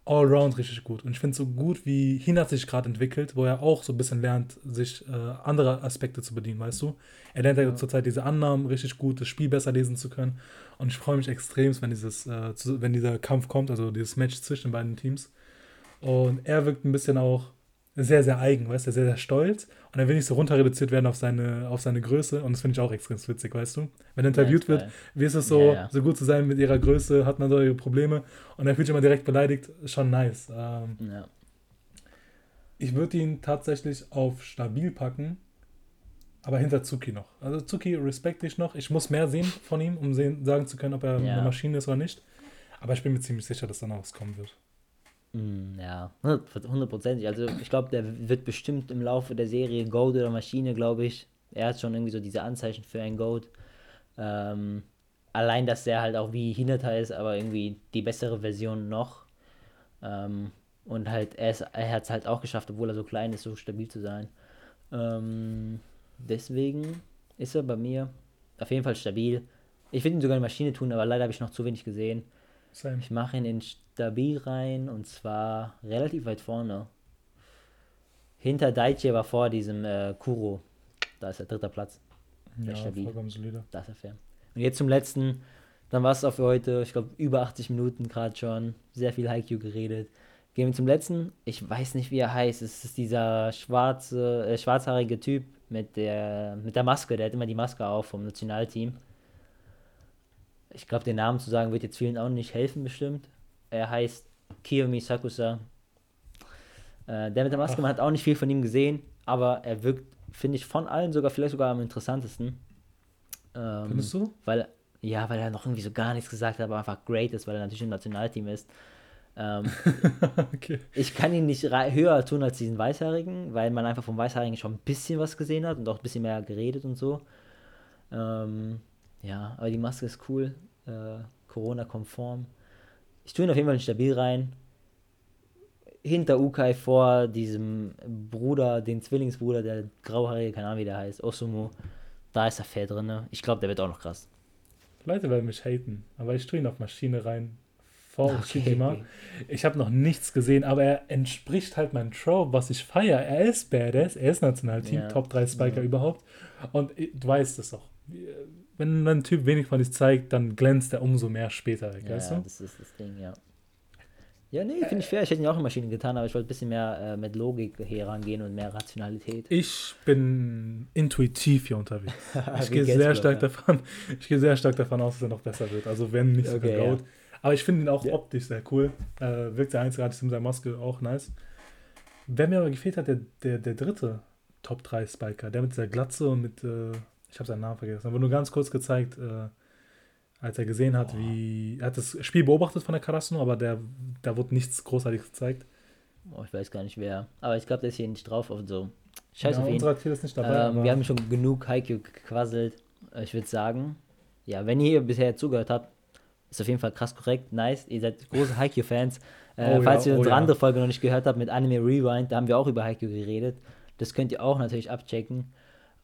allround richtig gut. Und ich finde es so gut, wie Hinat sich gerade entwickelt, wo er auch so ein bisschen lernt, sich äh, andere Aspekte zu bedienen, weißt du? Er lernt ja zurzeit diese Annahmen richtig gut, das Spiel besser lesen zu können. Und ich freue mich extrem, wenn, dieses, äh, zu, wenn dieser Kampf kommt, also dieses Match zwischen den beiden Teams. Und er wirkt ein bisschen auch sehr, sehr eigen, weißt du, sehr, sehr stolz. Und er will nicht so runter reduziert werden auf seine, auf seine Größe. Und das finde ich auch extrem witzig, weißt du? Wenn er interviewt wird, wie ist es so, ja, ja. so gut zu sein mit ihrer Größe, hat man so ihre Probleme. Und er fühlt sich immer direkt beleidigt, schon nice. Ähm, ja. Ich würde ihn tatsächlich auf stabil packen, aber hinter Zuki noch. Also Zuki respekte ich noch. Ich muss mehr sehen von ihm, um sehen, sagen zu können, ob er eine Maschine ist oder nicht. Aber ich bin mir ziemlich sicher, dass dann auch was kommen wird. Mm, ja, hundertprozentig. Also ich glaube, der wird bestimmt im Laufe der Serie Gold oder Maschine, glaube ich. Er hat schon irgendwie so diese Anzeichen für ein Gold. Ähm, allein, dass der halt auch wie Hinata ist, aber irgendwie die bessere Version noch. Ähm, und halt, er, er hat es halt auch geschafft, obwohl er so klein ist, so stabil zu sein. Ähm, deswegen ist er bei mir auf jeden Fall stabil. Ich würde ihn sogar eine Maschine tun, aber leider habe ich noch zu wenig gesehen. Same. Ich mache ihn in stabil rein und zwar relativ weit vorne. Hinter Daichi aber vor diesem äh, Kuro. Da ist der dritte Platz. Der ja, stabil. vollkommen solide. Das ist fair. Und jetzt zum letzten Dann war es auch für heute, ich glaube, über 80 Minuten gerade schon. Sehr viel Haiku geredet. Gehen wir zum letzten. Ich weiß nicht, wie er heißt. Es ist dieser schwarze, äh, schwarzhaarige Typ mit der, mit der Maske. Der hat immer die Maske auf vom Nationalteam. Ich glaube, den Namen zu sagen wird jetzt vielen auch nicht helfen, bestimmt. Er heißt Kiyomi Sakusa. Äh, der mit der Maske, Ach. man hat auch nicht viel von ihm gesehen, aber er wirkt, finde ich, von allen sogar vielleicht sogar am interessantesten. Ähm, Findest du? Weil, ja, weil er noch irgendwie so gar nichts gesagt hat, aber einfach great ist, weil er natürlich im Nationalteam ist. Ähm, okay. Ich kann ihn nicht höher tun als diesen Weißhaarigen, weil man einfach vom Weißhaarigen schon ein bisschen was gesehen hat und auch ein bisschen mehr geredet und so. Ähm, ja, aber die Maske ist cool, äh, Corona-konform. Ich tue ihn auf jeden Fall stabil rein. Hinter Ukai vor diesem Bruder, den Zwillingsbruder, der grauhaarige, keine Ahnung wie der heißt, Osumu. Da ist er fair drin. Ne? Ich glaube, der wird auch noch krass. Leute werden mich haten, aber ich tue ihn auf Maschine rein. Vor okay, Okay. Ich habe noch nichts gesehen, aber er entspricht halt meinem Trope, was ich feiere. Er ist Badass, er ist Nationalteam, ja. Top 3 Spiker ja. überhaupt. Und du weißt es auch. Wenn ein Typ wenig von sich zeigt, dann glänzt er umso mehr später, ja, weißt du? das ist das Ding, ja. Ja, nee, finde ich fair. Ich hätte ihn auch in Maschinen getan, aber ich wollte ein bisschen mehr äh, mit Logik herangehen und mehr Rationalität. Ich bin intuitiv hier unterwegs. Ich gehe sehr stark davon, ich gehe sehr stark davon aus, dass er noch besser wird. Also wenn nicht sogar okay, Ja. Aber ich finde ihn auch ja. optisch sehr cool. Äh, wirkt sehr einzigartig mit seiner Maske auch nice. Wer mir aber gefehlt hat, der, der, der dritte Top 3 Spiker, der mit dieser Glatze und mit, äh, ich habe seinen Namen vergessen, aber nur ganz kurz gezeigt, äh, als er gesehen hat, oh. wie. Er hat das Spiel beobachtet von der Karasno, aber der, da wurde nichts großartig gezeigt. Oh, ich weiß gar nicht wer. Aber ich glaube, der ist hier nicht drauf und so. Scheiße ja, auf ihn. Unser ist nicht dabei. Ähm, wir haben schon genug Haikyuu gequasselt. Ich würde sagen, ja, wenn ihr bisher zugehört habt, ist auf jeden Fall krass korrekt, nice. Ihr seid große Haikyuu-Fans. Äh, oh, falls ja, ihr unsere oh, andere Folge noch nicht gehört habt mit Anime Rewind, da haben wir auch über Haikyuu geredet. Das könnt ihr auch natürlich abchecken.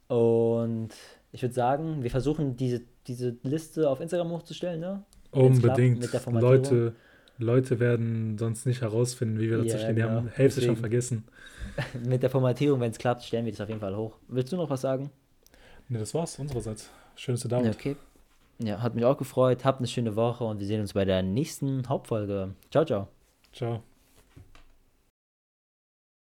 Und ich würde sagen, wir versuchen diese, diese Liste auf Instagram hochzustellen, ne? Unbedingt. Leute, Leute werden sonst nicht herausfinden, wie wir dazu yeah, stehen. Die genau. haben Hälfte schon vergessen. mit der Formatierung, wenn es klappt, stellen wir das auf jeden Fall hoch. Willst du noch was sagen? Ne, das war's unsererseits. Schön, dass du da warst. Okay. Ja, hat mich auch gefreut. Habt eine schöne Woche und wir sehen uns bei der nächsten Hauptfolge. Ciao, ciao. Ciao.